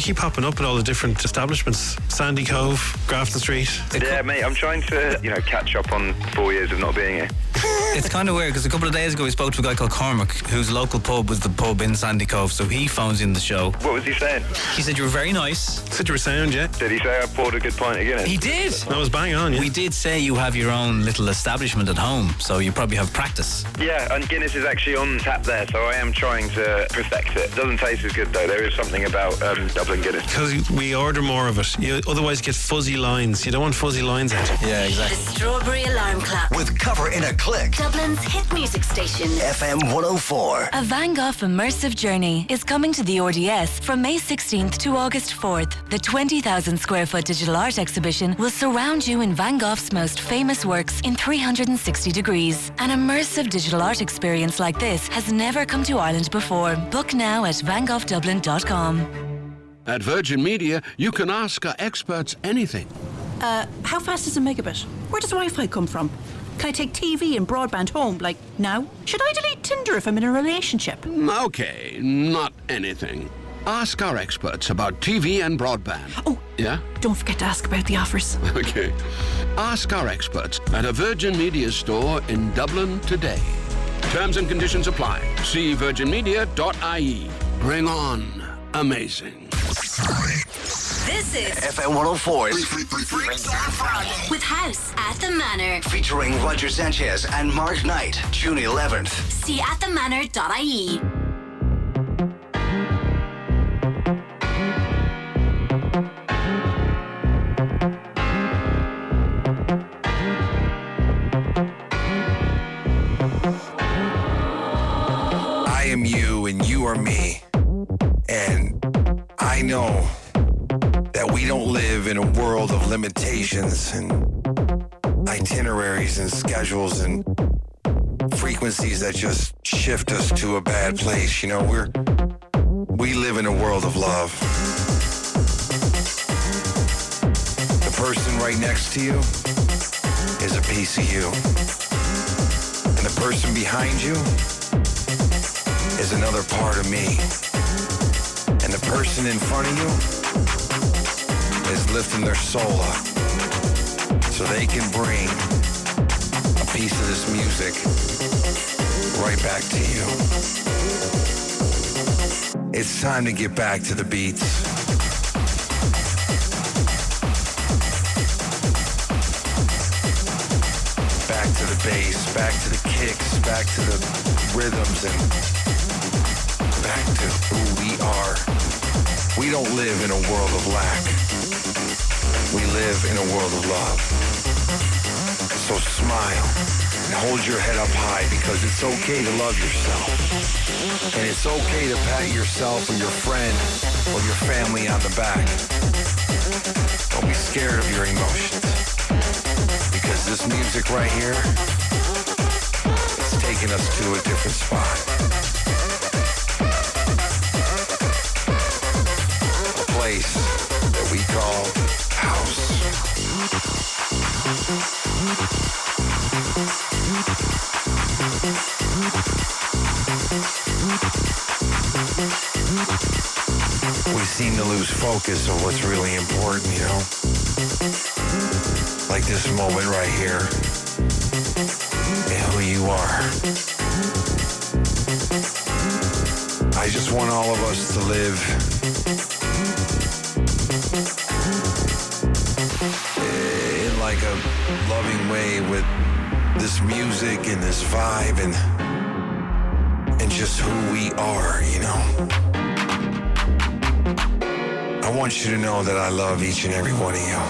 Keep popping up at all the different establishments Sandy Cove, Grafton Street. Yeah, mate, I'm trying to, you know, catch up on four years of not being here. It's kind of weird because a couple of days ago we spoke to a guy called Cormac, whose local pub was the pub in Sandycove. So he phones in the show. What was he saying? He said you were very nice. Said you were sound, yeah. Did he say I poured a good pint of Guinness? He did. That was bang on, yeah. We did say you have your own little establishment at home, so you probably have practice. Yeah, and Guinness is actually on tap there, so I am trying to perfect it. Doesn't taste as good though. There is something about um, Dublin Guinness. Because we order more of it. You otherwise get fuzzy lines. You don't want fuzzy lines out. Yeah, exactly. The Strawberry Alarm Clock. With cover in a click. Dublin's hit music station. FM 104. A Van Gogh Immersive Journey is coming to the RDS from May 16th to August 4th. The 20,000 square foot digital art exhibition will surround you in Van Gogh's most famous works in 360 degrees. An immersive digital art experience like this has never come to Ireland before. Book now at vangoghdublin.com. At Virgin Media, you can ask our experts anything. Uh, how fast is a megabit? Where does Wi-Fi come from? Can I take TV and broadband home, like now? Should I delete Tinder if I'm in a relationship? Okay, not anything. Ask our experts about TV and broadband. Oh. Yeah? Don't forget to ask about the offers. Okay. Ask our experts at a Virgin Media store in Dublin today. Terms and conditions apply. See virginmedia.ie. Bring on amazing. This is FM 104's Freaks on Friday with House at the Manor. featuring Roger Sanchez and Mark Knight, June 11th. See at know that we don't live in a world of limitations and itineraries and schedules and frequencies that just shift us to a bad place. You know, we're we live in a world of love. The person right next to you is a piece of you. And the person behind you is another part of me. Person in front of you is lifting their soul up so they can bring a piece of this music right back to you. It's time to get back to the beats. Back to the bass, back to the kicks, back to the rhythms, and back to who we are. We don't live in a world of lack. We live in a world of love. So smile and hold your head up high because it's okay to love yourself. And it's okay to pat yourself or your friend or your family on the back. Don't be scared of your emotions. Because this music right here is taking us to a different spot. Focus of what's really important, you know? Like this moment right here. And who you are. I just want all of us to live in like a loving way with this music and this vibe and and just who we are, you know. I want you to know that I love each and every one of you.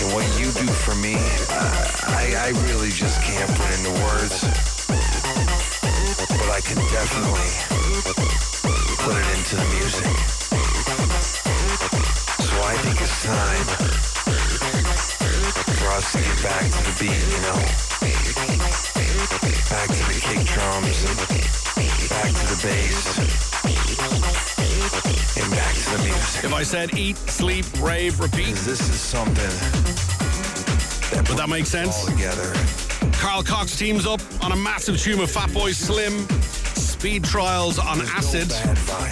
And what you do for me, I, I really just can't put into words. But I can definitely put it into the music. I think it's time for us to get back to the beat, you know? Back to the kick drums back to the bass and back to the music. If I said eat, sleep, rave, repeat. This is something Would that make sense? All together. Carl Cox teams up on a massive tune with Fatboy Slim. Speed trials on acid.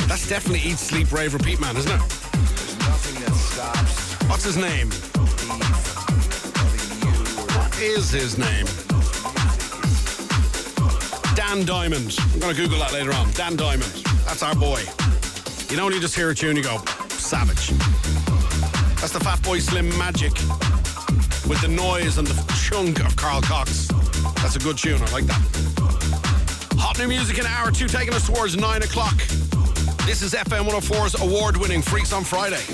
That's definitely eat, sleep, rave, repeat, man, isn't it? His name? What is his name? Dan Diamond. I'm going to Google that later on. Dan Diamond. That's our boy. You know when you just hear a tune, you go, savage. That's the Fatboy Slim magic with the noise and the chunk of Carl Cox. That's a good tune. I like that. Hot new music in hour two, taking us towards nine o'clock. This is FM 104's award winning Freaks on Friday.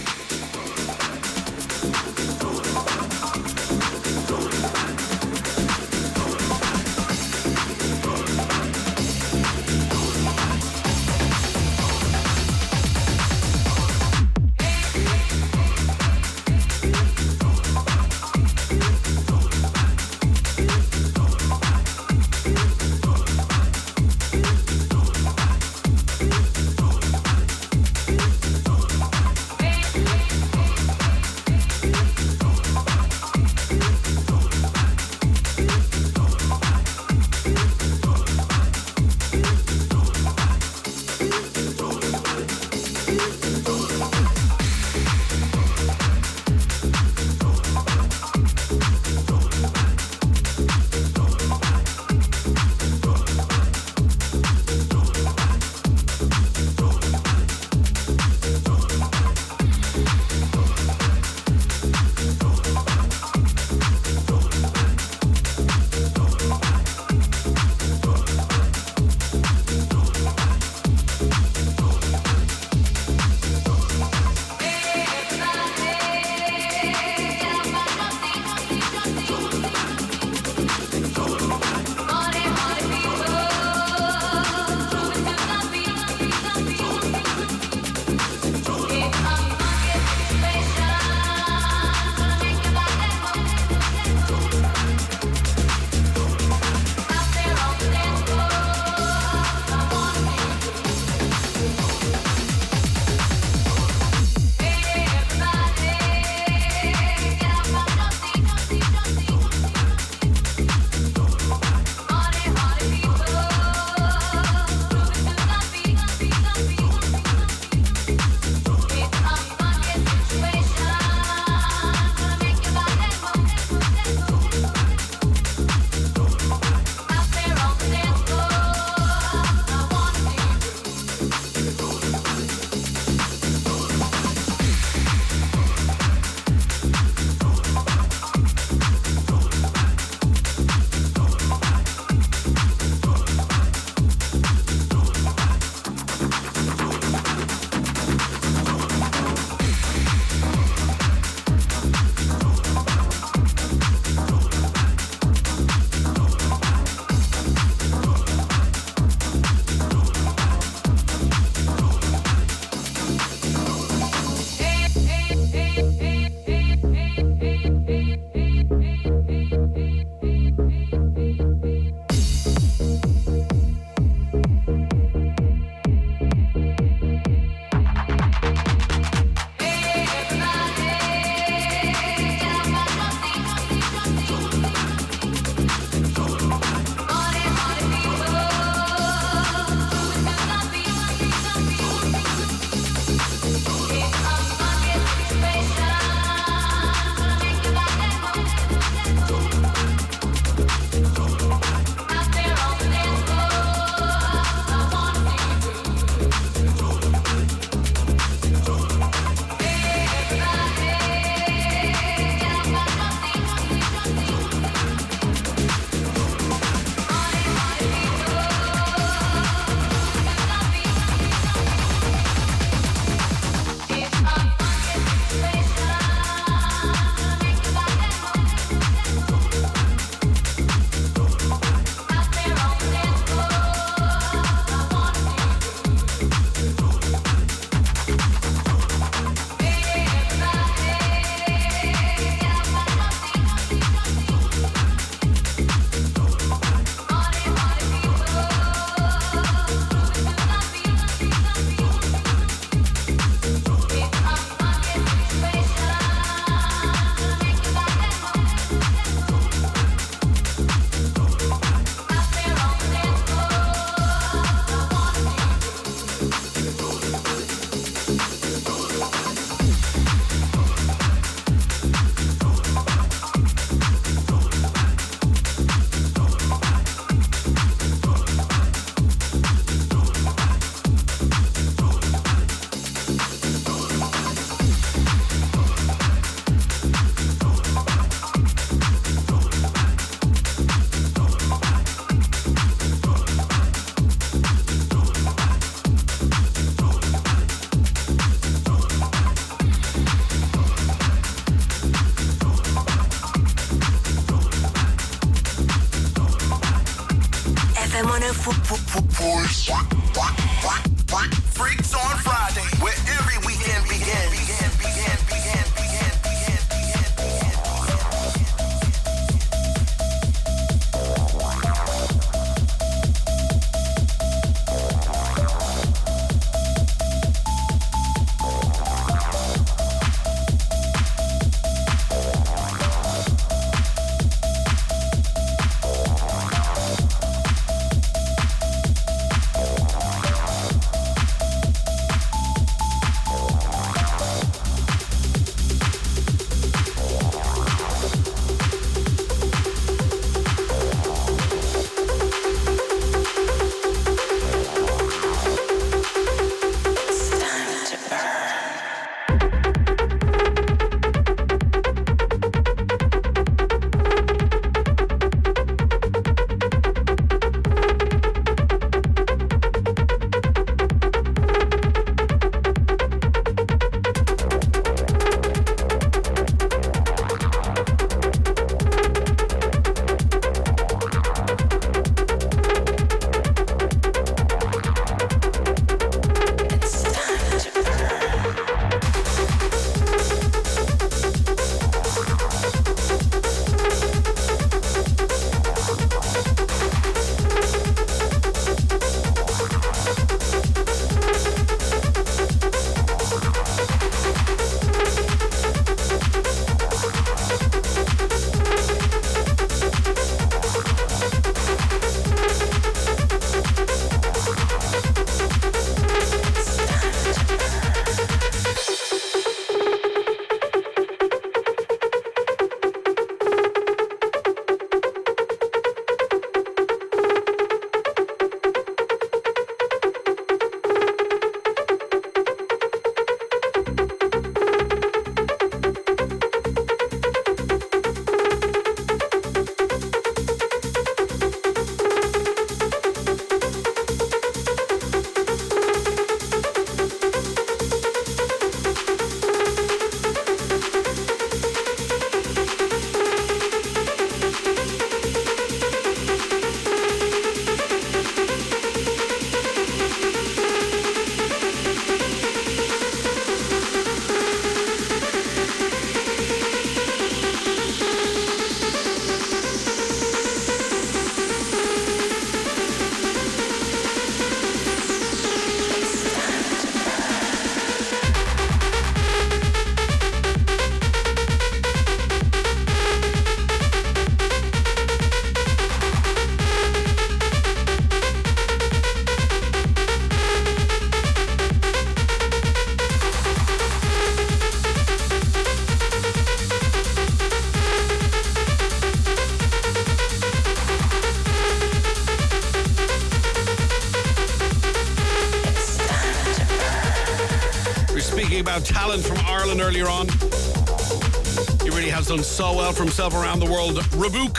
Really has done so well for himself around the world. Rabook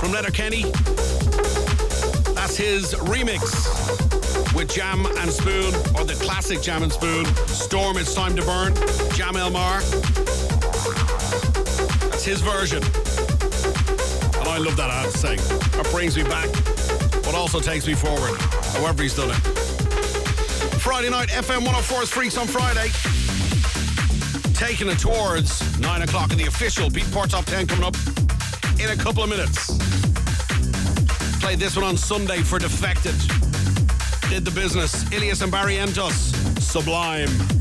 from Letterkenny. That's his remix with Jam and Spoon, or the classic Jam and Spoon. Storm, It's Time to Burn. Jam Elmar. That's his version. And I love that, I have. That brings me back, but also takes me forward, however he's done it. Friday night, FM 104's Freaks on Friday. Taking it towards 9 o'clock in the official Beatport Top 10 coming up in a couple of minutes. Played this one on Sunday for Defected. Did the business. Illyus and Barry Barrientos, Sublime.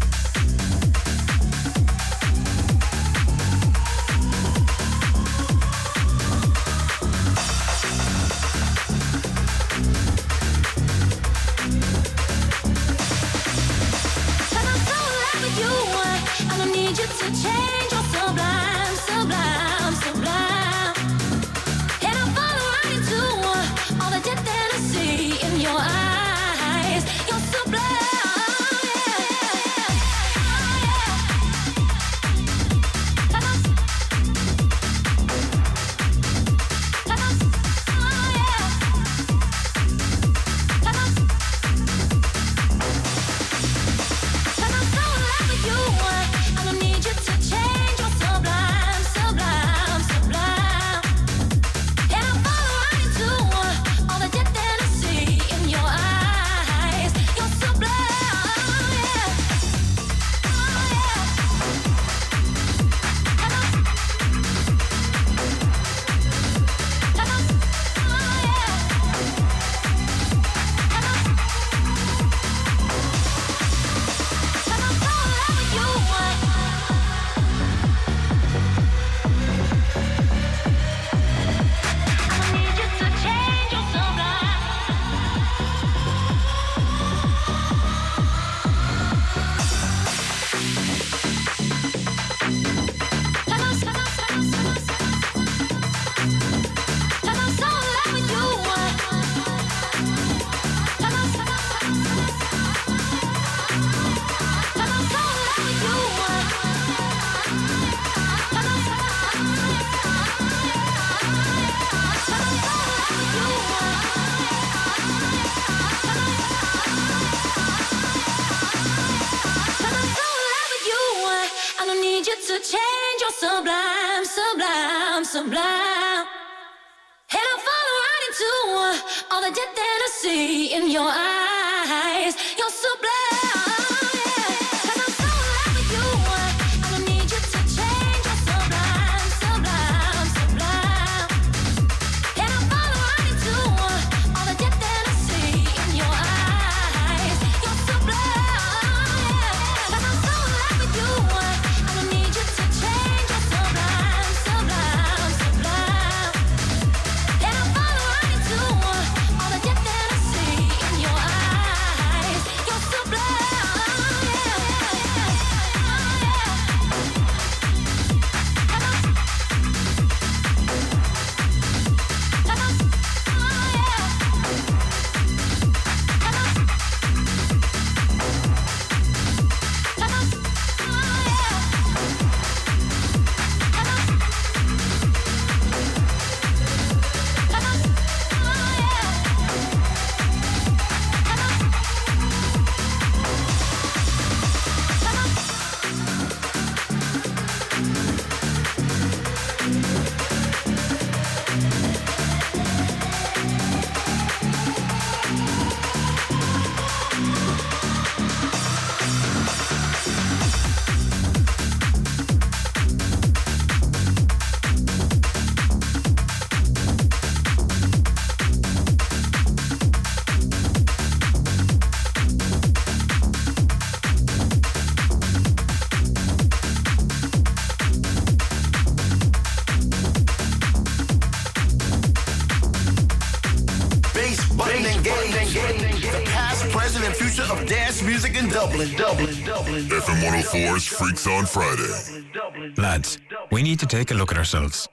Freaks on Friday. Lads, we need to take a look at ourselves.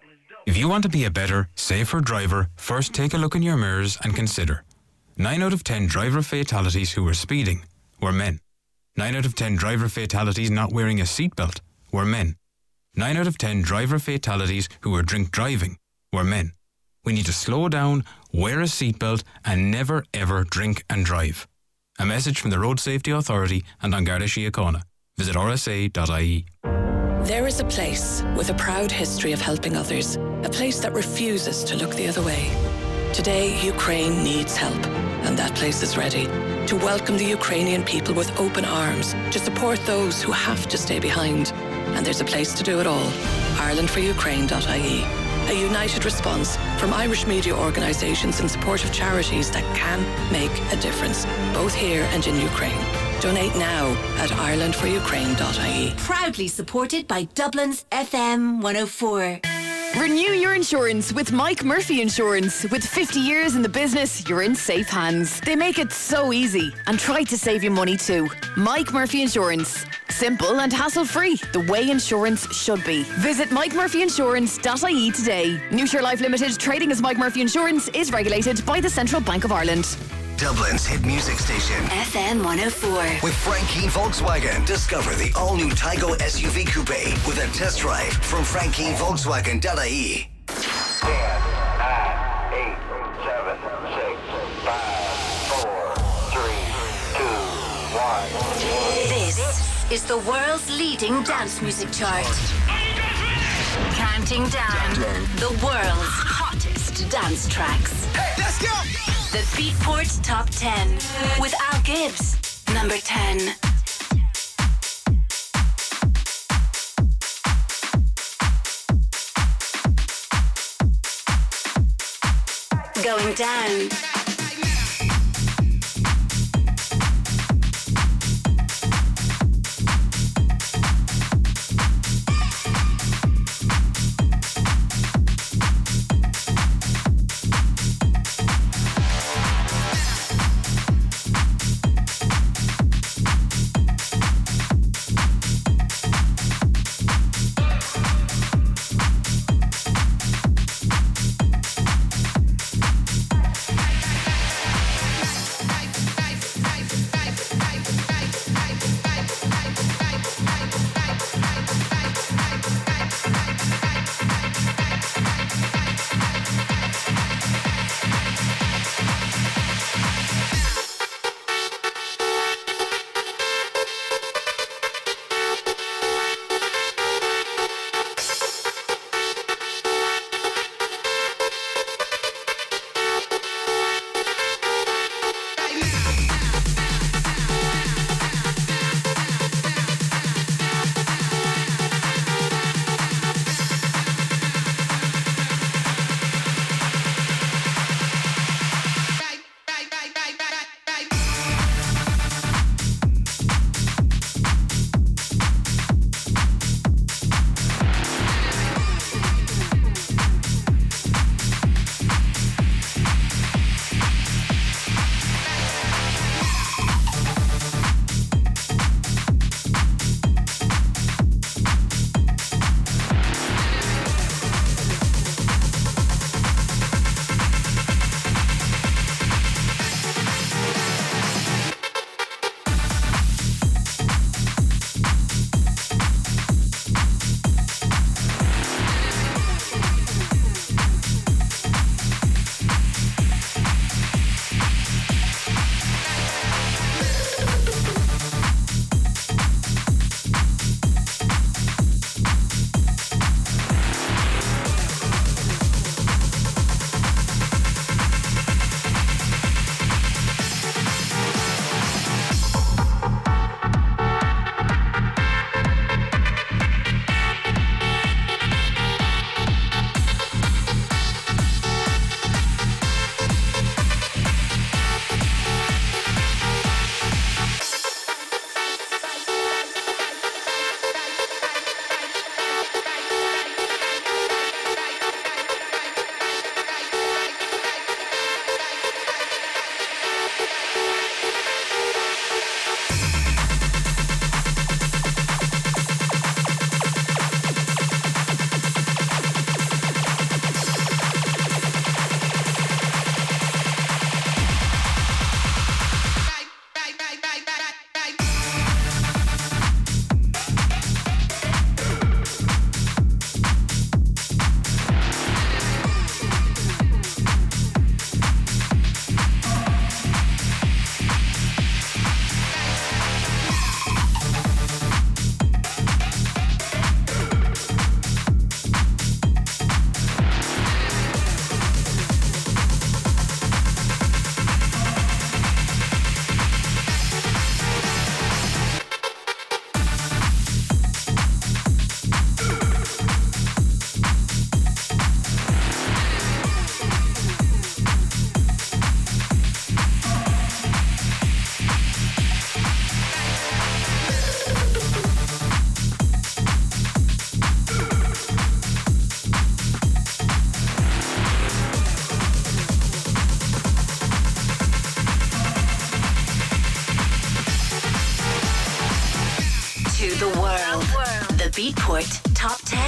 If you want to be a better, safer driver, first take a look in your mirrors and consider. 9 out of 10 driver fatalities who were speeding were men. 9 out of 10 driver fatalities not wearing a seatbelt were men. 9 out of 10 driver fatalities who were drink driving were men. We need to slow down, wear a seatbelt, and never ever drink and drive. A message from the Road Safety Authority and An Garda Síochána. Visit rsa.ie. There is a place with a proud history of helping others, a place that refuses to look the other way. Today, Ukraine needs help, and that place is ready to welcome the Ukrainian people with open arms, to support those who have to stay behind. And there's a place to do it all IrelandForUkraine.ie. A united response from Irish media organisations in support of charities that can make a difference, both here and in Ukraine. Donate now at IrelandForUkraine.ie. Proudly supported by Dublin's FM 104. Renew your insurance with Mike Murphy Insurance. With 50 years in the business, you're in safe hands. They make it so easy and try to save you money too. Mike Murphy Insurance. Simple and hassle free, the way insurance should be. Visit MikeMurphyInsurance.ie today. Newshire Life Limited, trading as Mike Murphy Insurance, is regulated by the Central Bank of Ireland. Dublin's hit music station. FM 104. With Frank Keane Volkswagen, discover the all-new Taigo SUV Coupe with a test drive from FrankKeaneVolkswagen.ie. This is the world's leading dance music chart. Counting down the world's hottest dance tracks. Hey, let's go! The Beatport Top 10 with Al Gibbs. Number 10. Going down.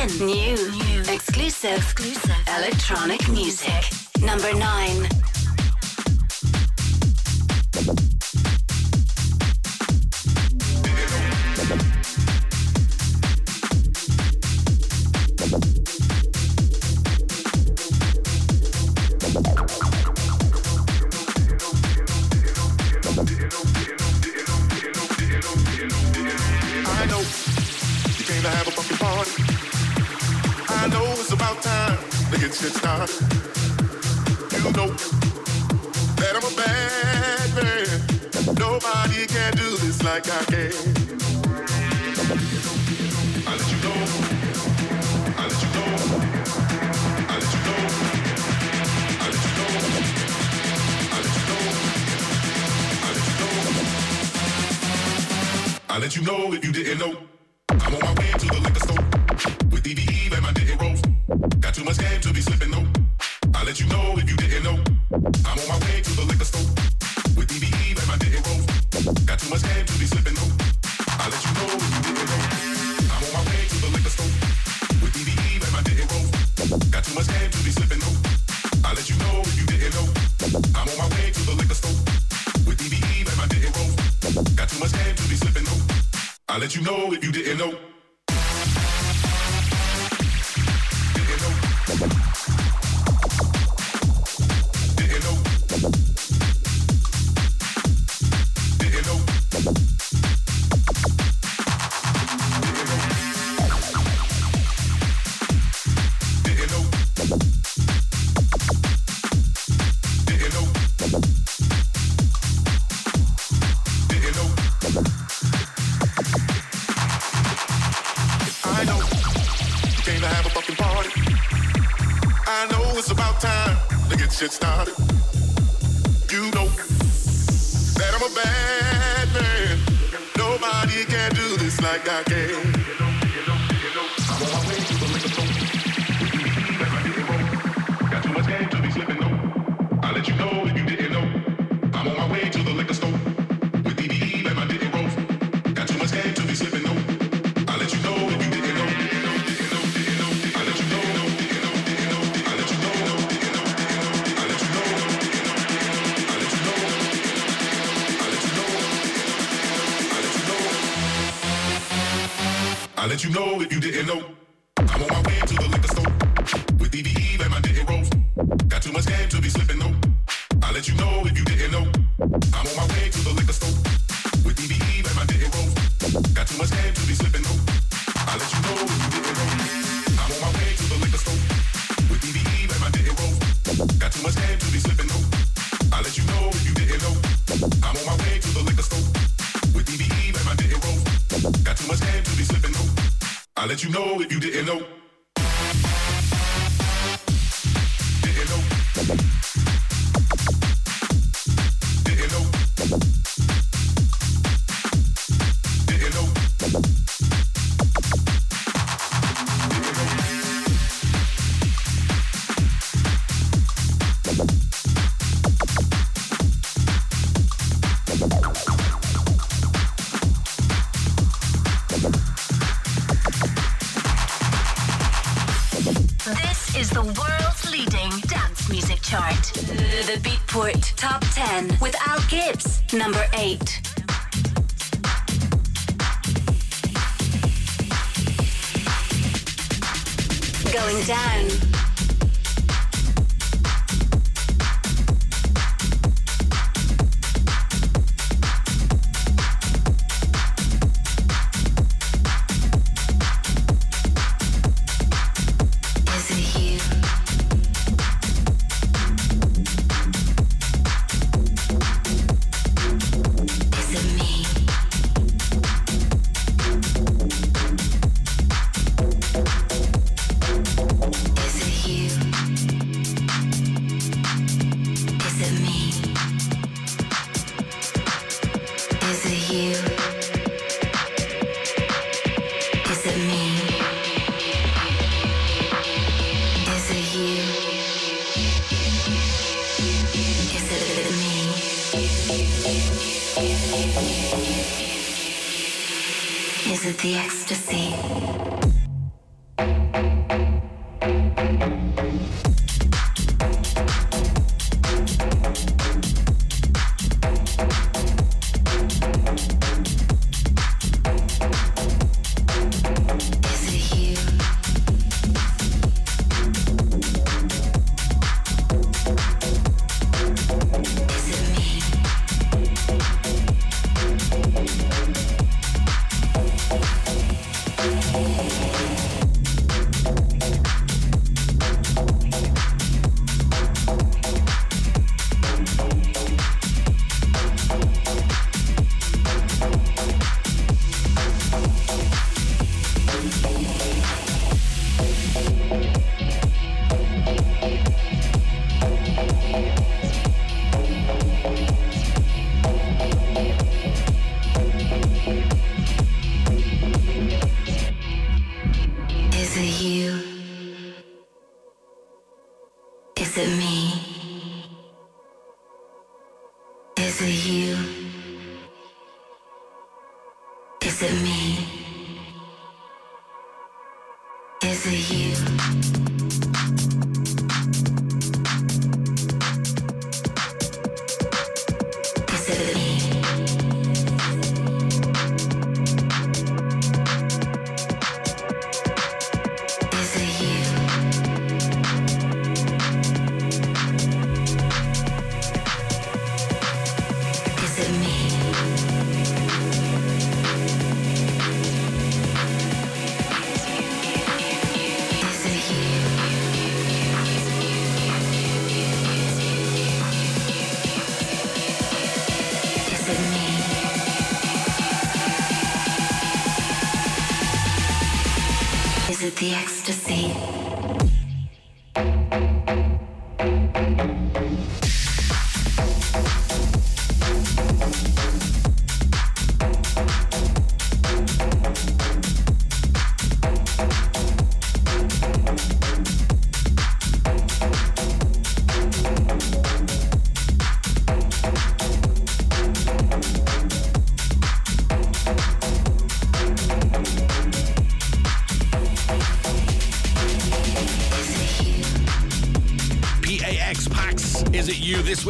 10 New. Exclusive. Exclusive. Electronic music. Number 9.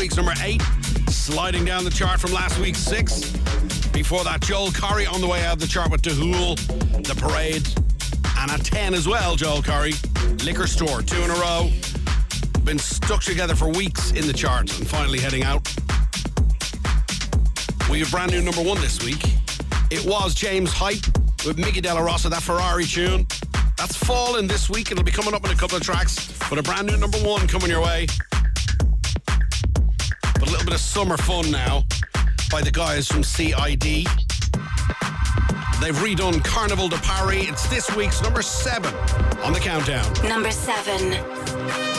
Week's number eight, sliding down the chart from last week's six. Before that, Joel Corry on the way out of the chart with Dahool, The Parade, and at 10 as well, Joel Corry, Liquor Store, two in a row. Been stuck together for weeks in the chart and finally heading out. We have brand new number one this week. It was James Hype with Miggy Dela Rosa, that Ferrari tune. That's fallen this week. It'll be coming up in a couple of tracks, but a brand new number one coming your way. Bit of summer fun now by the guys from CID. They've redone Carnival de Paris. It's this week's number seven on the countdown. Number seven.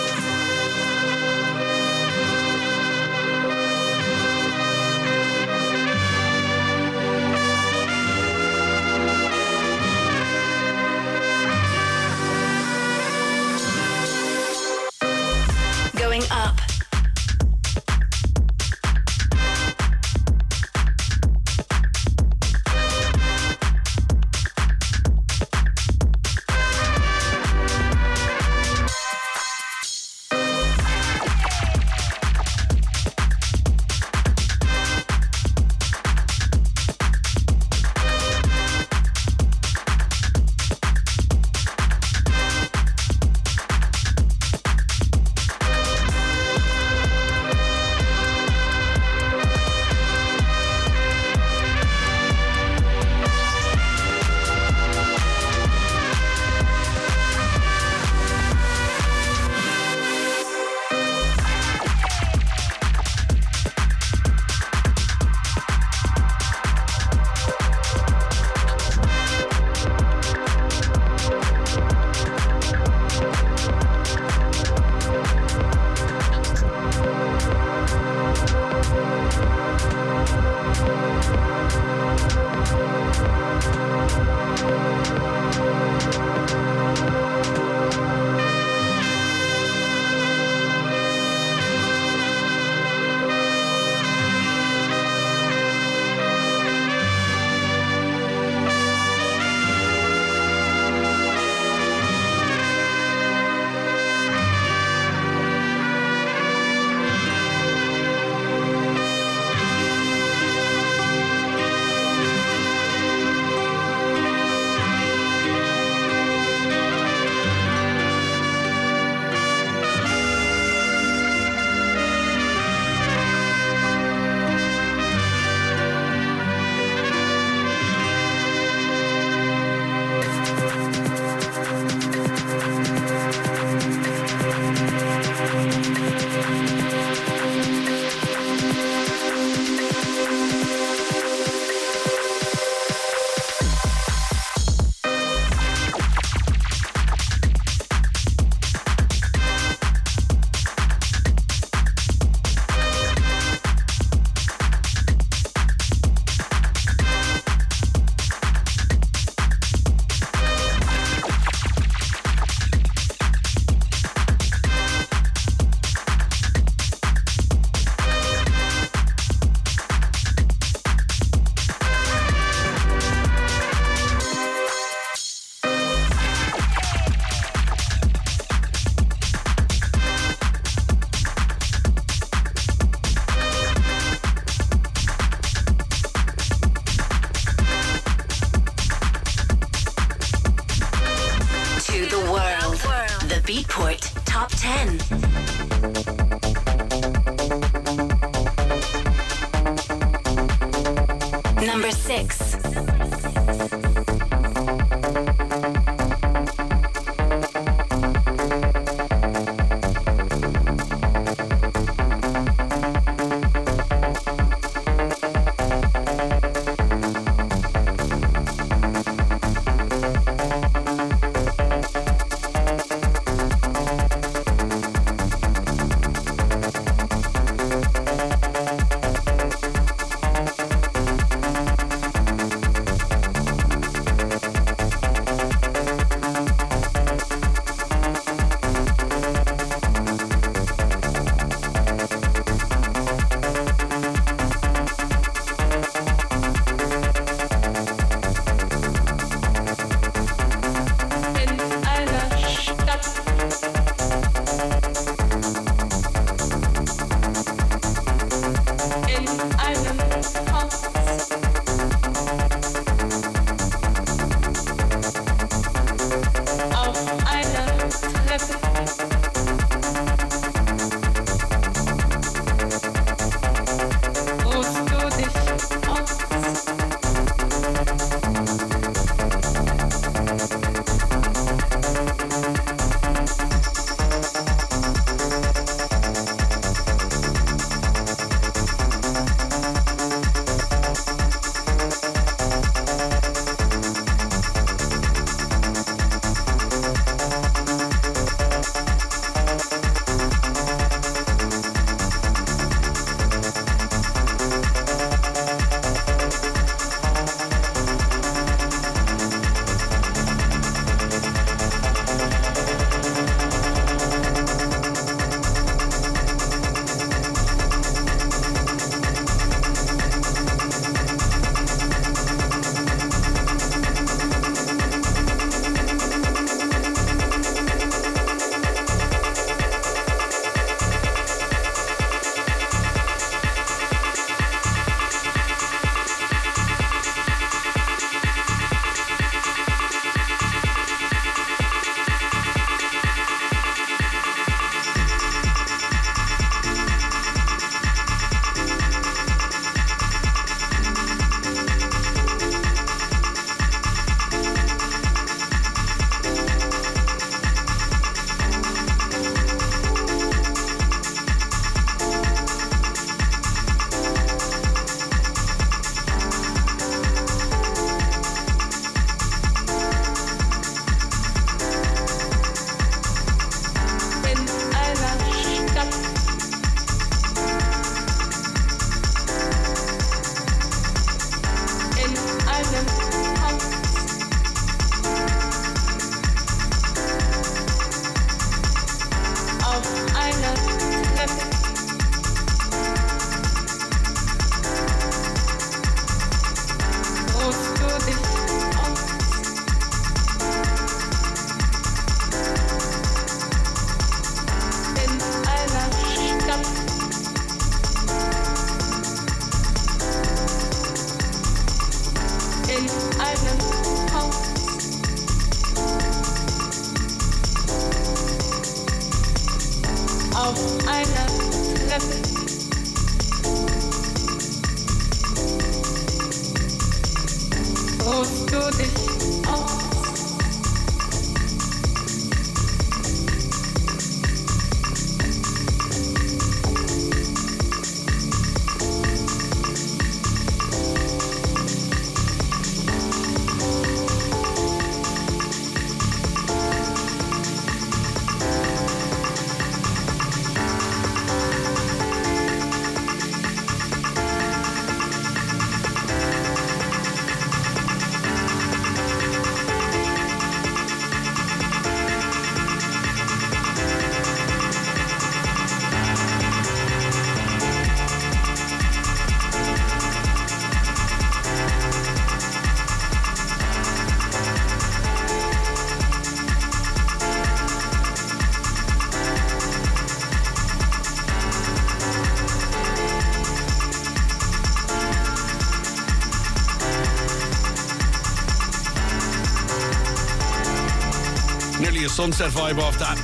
Sunset vibe off that.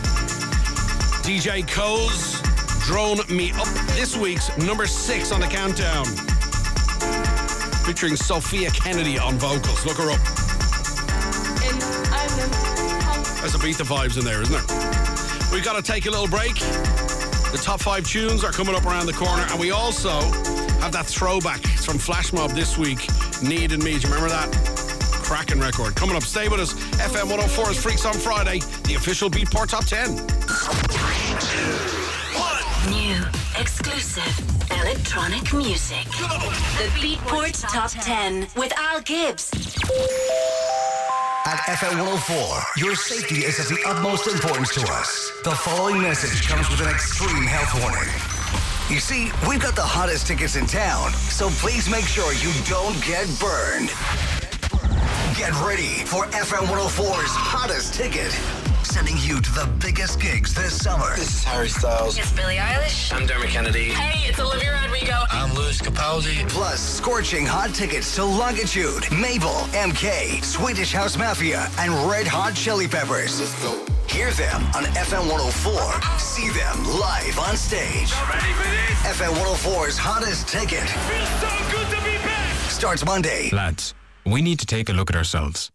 DJ Coles, Drone Me Up, this week's number six on the countdown. Featuring Sophia Kennedy on vocals. Look her up. There's a beat the vibes in there, isn't there? We've got to take a little break. The top five tunes are coming up around the corner, and we also have that throwback. It's from Flash Mob this week. Need In Me. Do you remember that? Cracking record. Coming up, stay with us. FM 104 is Freaks on Friday, the official Beatport Top 10. New, exclusive, electronic music. The Beatport Top 10 with Al Gibbs. At FM 104, your safety is of the utmost importance to us. The following message comes with an extreme health warning. You see, we've got the hottest tickets in town, so please make sure you don't get burned. Get ready for FM 104's hottest ticket, sending you to the biggest gigs this summer. This is Harry Styles. It's Billie Eilish. I'm Dermot Kennedy. Hey, it's Olivia Rodrigo. I'm Lewis Capaldi. Plus, scorching hot tickets to Longitude, Mabel, MK, Swedish House Mafia, and Red Hot Chili Peppers. Let's go. Hear them on FM 104. See them live on stage. Ready for this? FM 104's hottest ticket. Feels so good to be back. Starts Monday. Lads, we need to take a look at ourselves.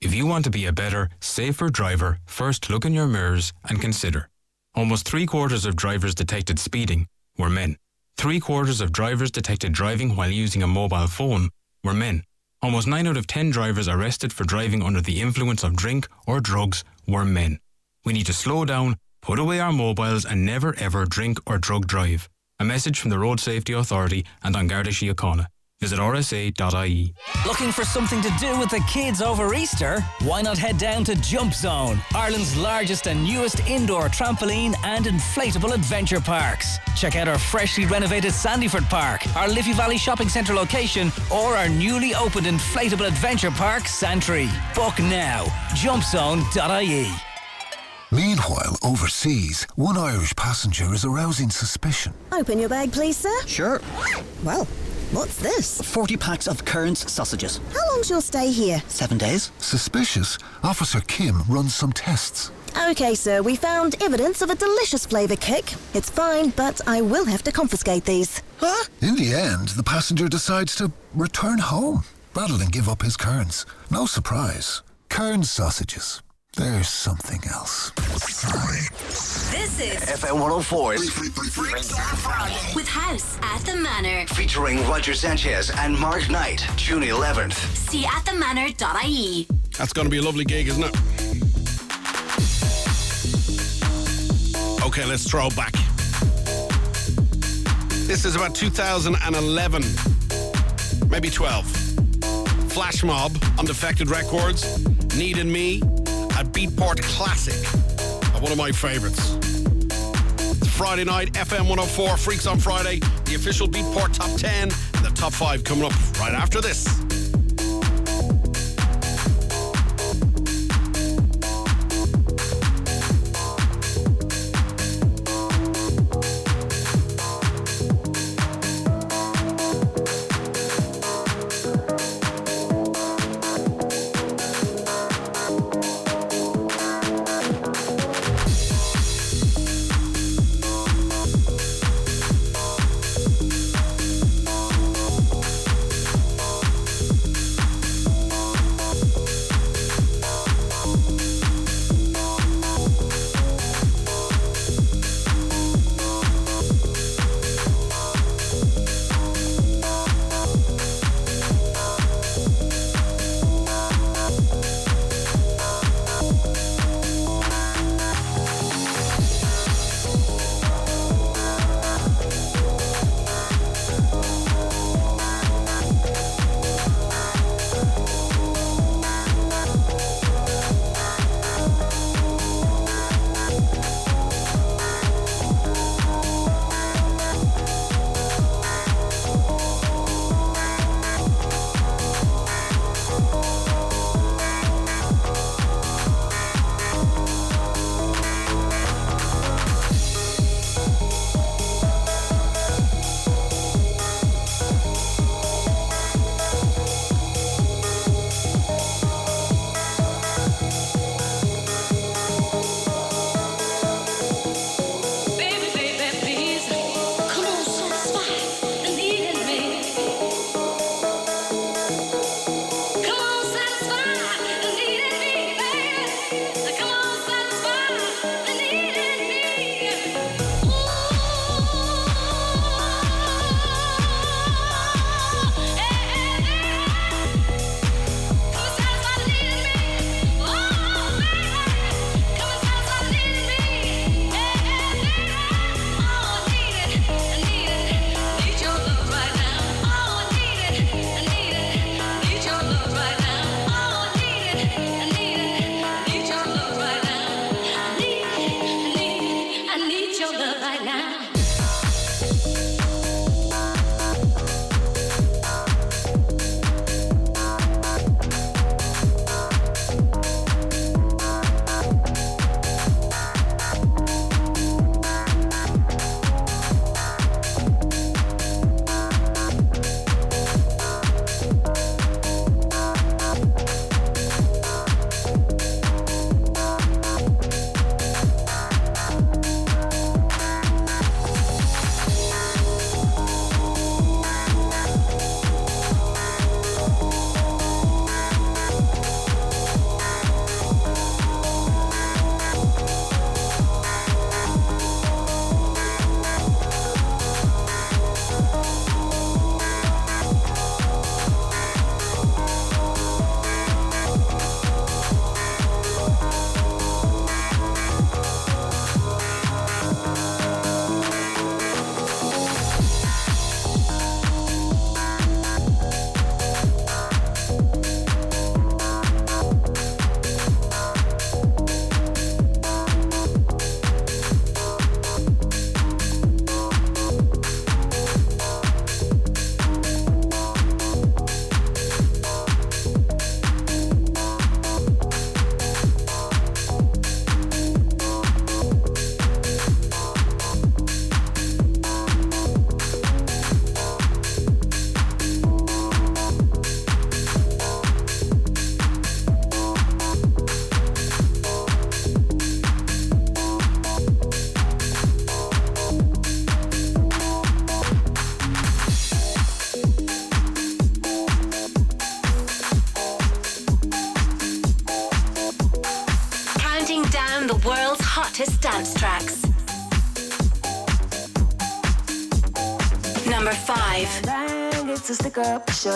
If you want to be a better, safer driver, first look in your mirrors and consider. Almost three quarters of drivers detected speeding were men. Three quarters of drivers detected driving while using a mobile phone were men. Almost nine out of ten drivers arrested for driving under the influence of drink or drugs were men. We need to slow down, put away our mobiles, and never ever drink or drug drive. A message from the Road Safety Authority and An Garda Síochána. Visit rsa.ie. Looking for something to do with the kids over Easter? Why not head down to Jump Zone, Ireland's largest and newest indoor trampoline and inflatable adventure parks. Check out our freshly renovated Sandyford Park, our Liffey Valley Shopping Centre location, or our newly opened inflatable adventure park, Santry. Book now. JumpZone.ie. Meanwhile, overseas, one Irish passenger is arousing suspicion. Open your bag, please, sir. Sure. Well, what's this? 40 packs of Kearns sausages. How long's your stay here? Seven days. Suspicious, Officer Kim runs some tests. Okay, sir, we found evidence of a delicious flavour kick. It's fine, but I will have to confiscate these. Huh? In the end, the passenger decides to return home rather than give up his Kearns. No surprise. Kearns sausages. There's something else. This is FM 104's Freaks on Friday with House at the Manor. featuring Roger Sanchez and Mark Knight, June 11th. See at the manor.ie. That's going to be a lovely gig, isn't it? Okay, let's throw back. This is about 2011, maybe 12. Flash Mob on Defected Records, Need In Me, a Beatport classic, uh, one of my favorites. It's Friday night, FM 104, Freaks on Friday, the official Beatport Top 10, and the top five coming up right after this.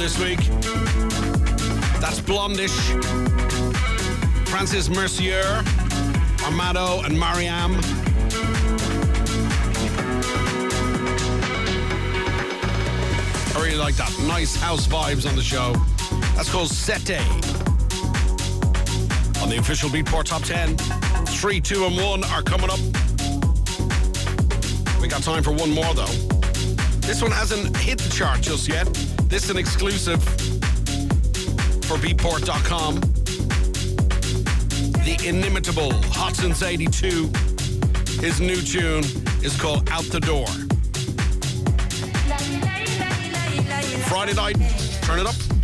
this week. That's Blondish. Francis Mercier, Amadou, and Mariam. I really like that. Nice house vibes on the show. That's called Sete. On the official Beatport Top 10. Three, two, and one are coming up. We got time for one more, though. This one hasn't hit the chart just yet. This is an exclusive for Beatport.com. The inimitable Hot Since 82. His new tune is called Out the Door. Friday night, turn it up.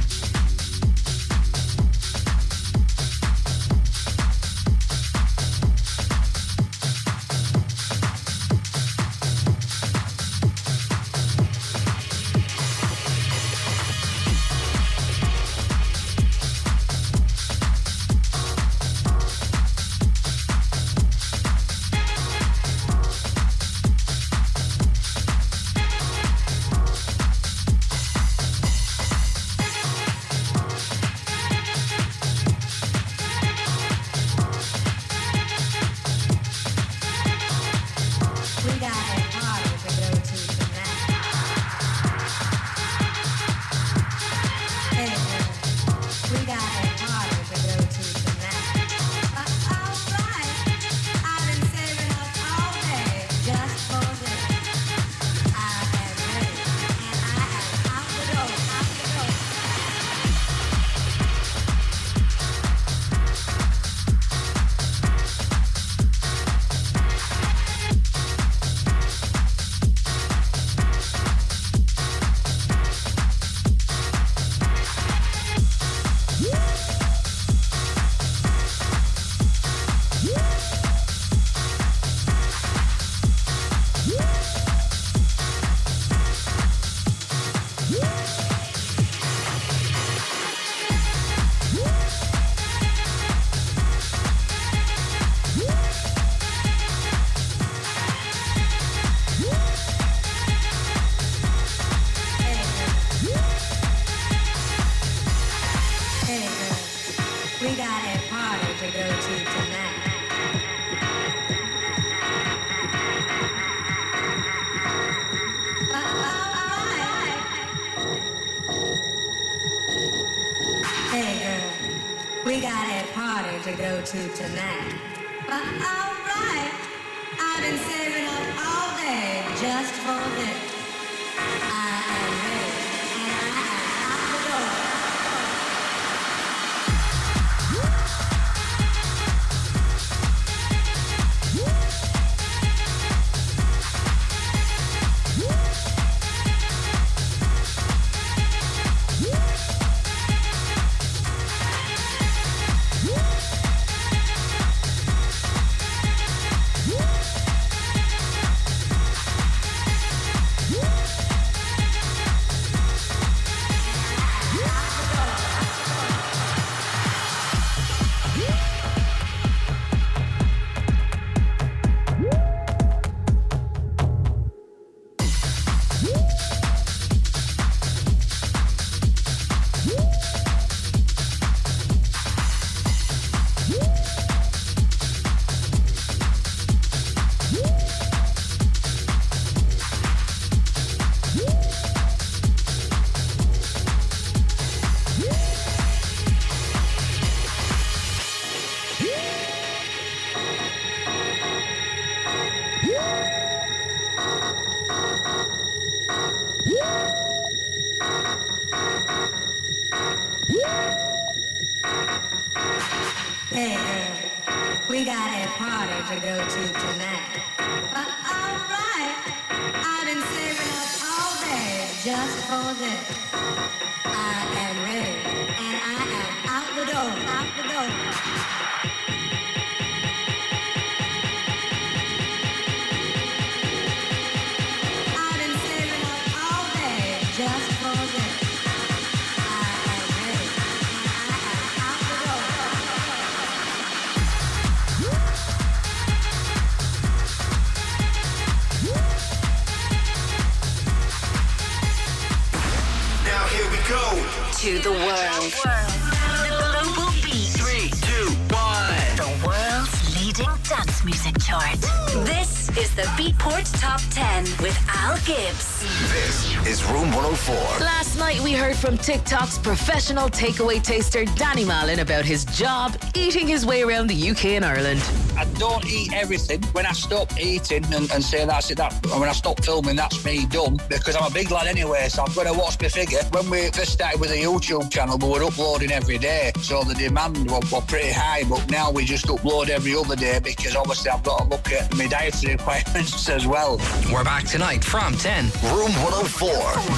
Professional takeaway taster Danny Malin about his job eating his way around the UK and Ireland. I don't eat everything. When I stop eating and, and say that's it, that and when I stop filming, that's me done. Because I'm a big lad anyway, so I've got to watch my figure. When we first started with the YouTube channel, we were uploading every day, so the demand was, was pretty high. But now we just upload every other day because obviously I've got to look at my dietary requirements as well. We're back tonight from 10. Room 104.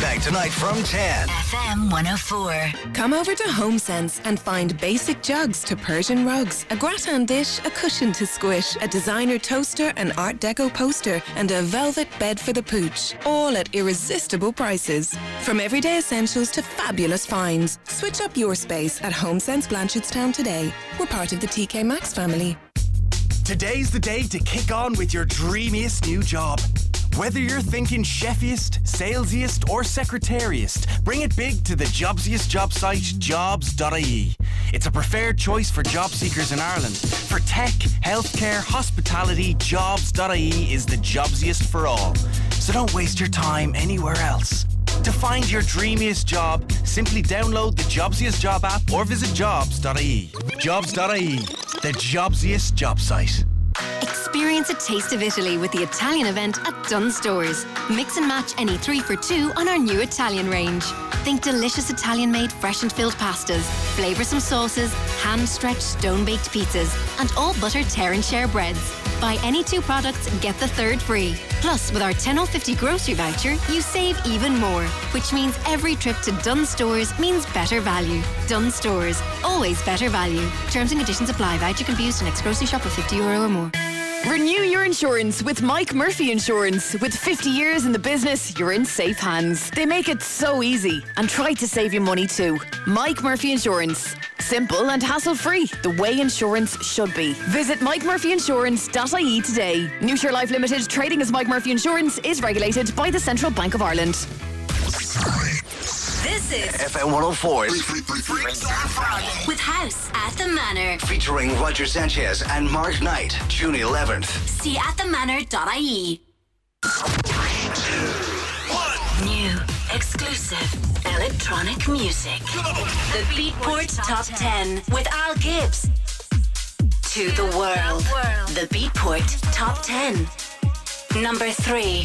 Back tonight from 10. FM 104. Come over to HomeSense and find basic jugs to Persian rugs, a gratin dish, a cushion to squish, a designer toaster, an Art Deco poster, and a velvet bed for the pooch. All at irresistible prices. From everyday essentials to fabulous finds. Switch up your space at HomeSense Blanchardstown today. We're part of the TK Maxx family. Today's the day to kick on with your dreamiest new job. Whether you're thinking chefiest, salesiest, or secretariest, bring it big to the jobsiest job site, jobs.ie. It's a preferred choice for job seekers in Ireland. For tech, healthcare, hospitality, jobs.ie is the jobsiest for all. So don't waste your time anywhere else. To find your dreamiest job, simply download the Jobsiest Job app or visit jobs.ie. Jobs.ie, the jobsiest job site. Experience a taste of Italy with the Italian event at Dunnes Stores. Mix and match any three for two on our new Italian range. Think delicious Italian made fresh and filled pastas, flavoursome sauces, hand stretched stone baked pizzas, and all butter tear and share breads. Buy any two products, get the third free. Plus, with our 10 off 50 grocery voucher, you save even more, which means every trip to Dunnes Stores means better value. Dunnes Stores, always better value. Terms and conditions apply. Voucher can be used in next grocery shop of 50 euro or more. Renew your insurance with Mike Murphy Insurance. With 50 years in the business, you're in safe hands. They make it so easy and try to save you money too. Mike Murphy Insurance. Simple and hassle free, the way insurance should be. Visit MikeMurphyInsurance.ie today. New Life Limited, trading as Mike Murphy Insurance, is regulated by the Central Bank of Ireland. This is FM 104 with House at the Manor. Featuring Roger Sanchez and Mark Knight, June 11th. See at themanor.ie. Three, two, one. New, exclusive, electronic music. The Beatport Top 10 with Al Gibbs. To the world. The Beatport Top 10. Number 3.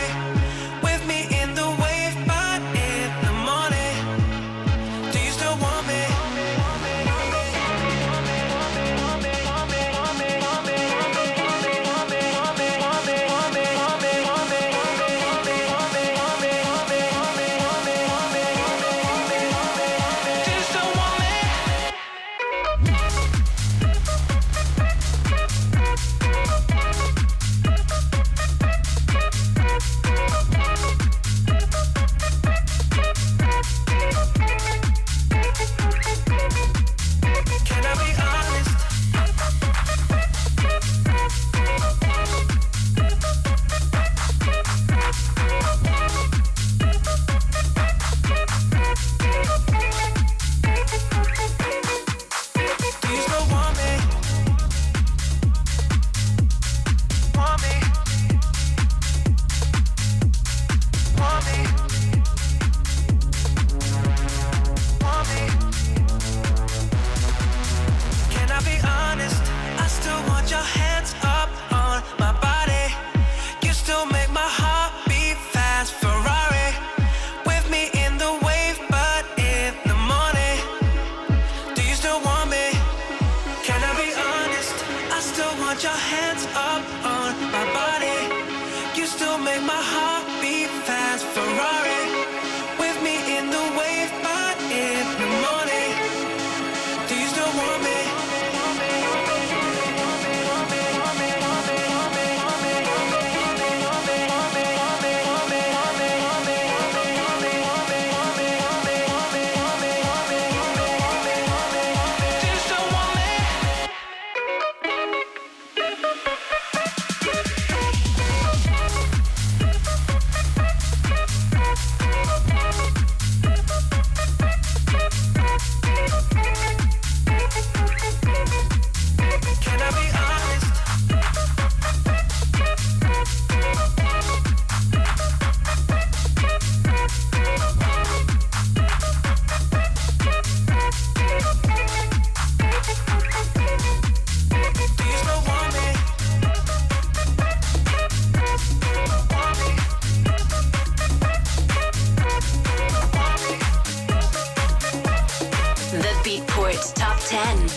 Top 10.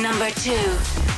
Number 2.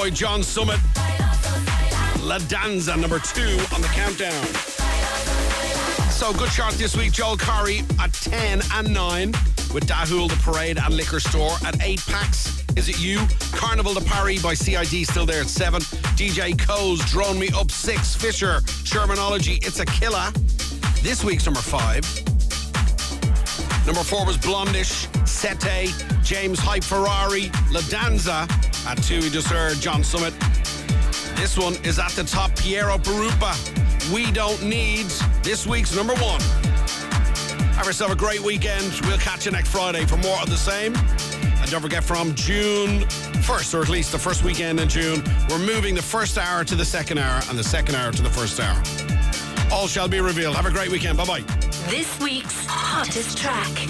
Boy John Summit. La Danza, number two on the countdown. So good chart this week. Joel Corry at 10 and 9 with Dahul, The Parade and Liquor Store at 8 packs. Is it you? Carnival de Paris by CID still there at 7. DJ Co's Drone Me Up 6. Fisher, Shermanology, It's a Killer. This week's number 5. Number 4 was Blondish, Sete, James Hype Ferrari, La Danza. At 2 we just heard John Summit. This one is at the top, Piero Pirupa. We Don't Need. This week's number 1. Have yourself a great weekend. We'll catch you next Friday for more of the same. And don't forget, from June 1st, or at least the first weekend in June, we're moving the first hour to the second hour and the second hour to the first hour. All shall be revealed. Have a great weekend. Bye bye. This week's hottest track.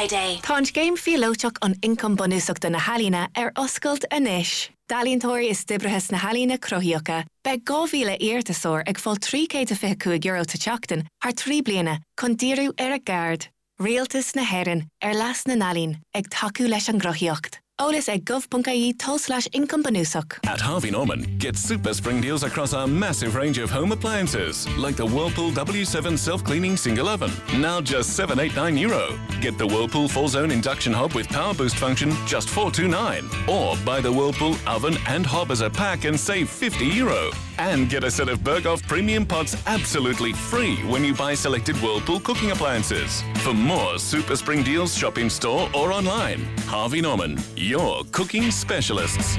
Friday. Táint géim fiolóteach an income bonúsach den na halína ar oscailt inis. Dalíntóir is stibrethes na halína croíocha, be gáhíle irtasóir ag fáil trícé a fi cu euro te teachtain, haar trí bliana chun díú ar a gard. Rialtas na herin ar las na nalín ag taú leis an grochiocht. Ola's ag gov.ie slash income. At Harvey Norman, get super spring deals across our massive range of home appliances, like the Whirlpool W7 self-cleaning single oven, now just 789 euro. Get the Whirlpool 4-zone induction hob with power boost function, just 429. Or buy the Whirlpool oven and hob as a pack and save 50 euro. And get a set of Berghoff premium pots absolutely free when you buy selected Whirlpool cooking appliances. For more super spring deals, shop in store or online. Harvey Norman, your cooking specialists.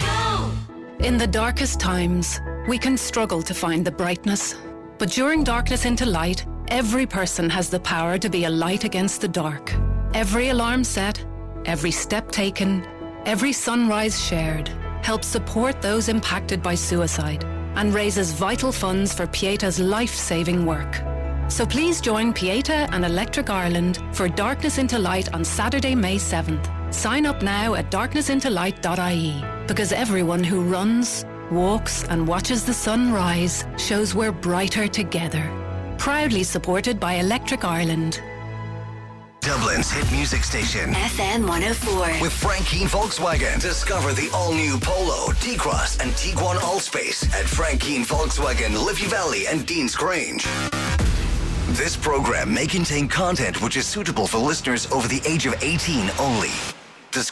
In the darkest times, we can struggle to find the brightness. But during Darkness into Light, every person has the power to be a light against the dark. Every alarm set, every step taken, every sunrise shared helps support those impacted by suicide and raises vital funds for Pieta's life saving work. So please join Pieta and Electric Ireland for Darkness into Light on Saturday, May 7th. Sign up now at darknessintolight.ie because everyone who runs, walks, and watches the sun rise shows we're brighter together. Proudly supported by Electric Ireland. Dublin's hit music station. FM 104. With Frank Keane Volkswagen. Discover the all-new Polo, T-Cross, and Tiguan Allspace at Frank Keane Volkswagen, Liffey Valley, and Deansgrange. This program may contain content which is suitable for listeners over the age of 18 only.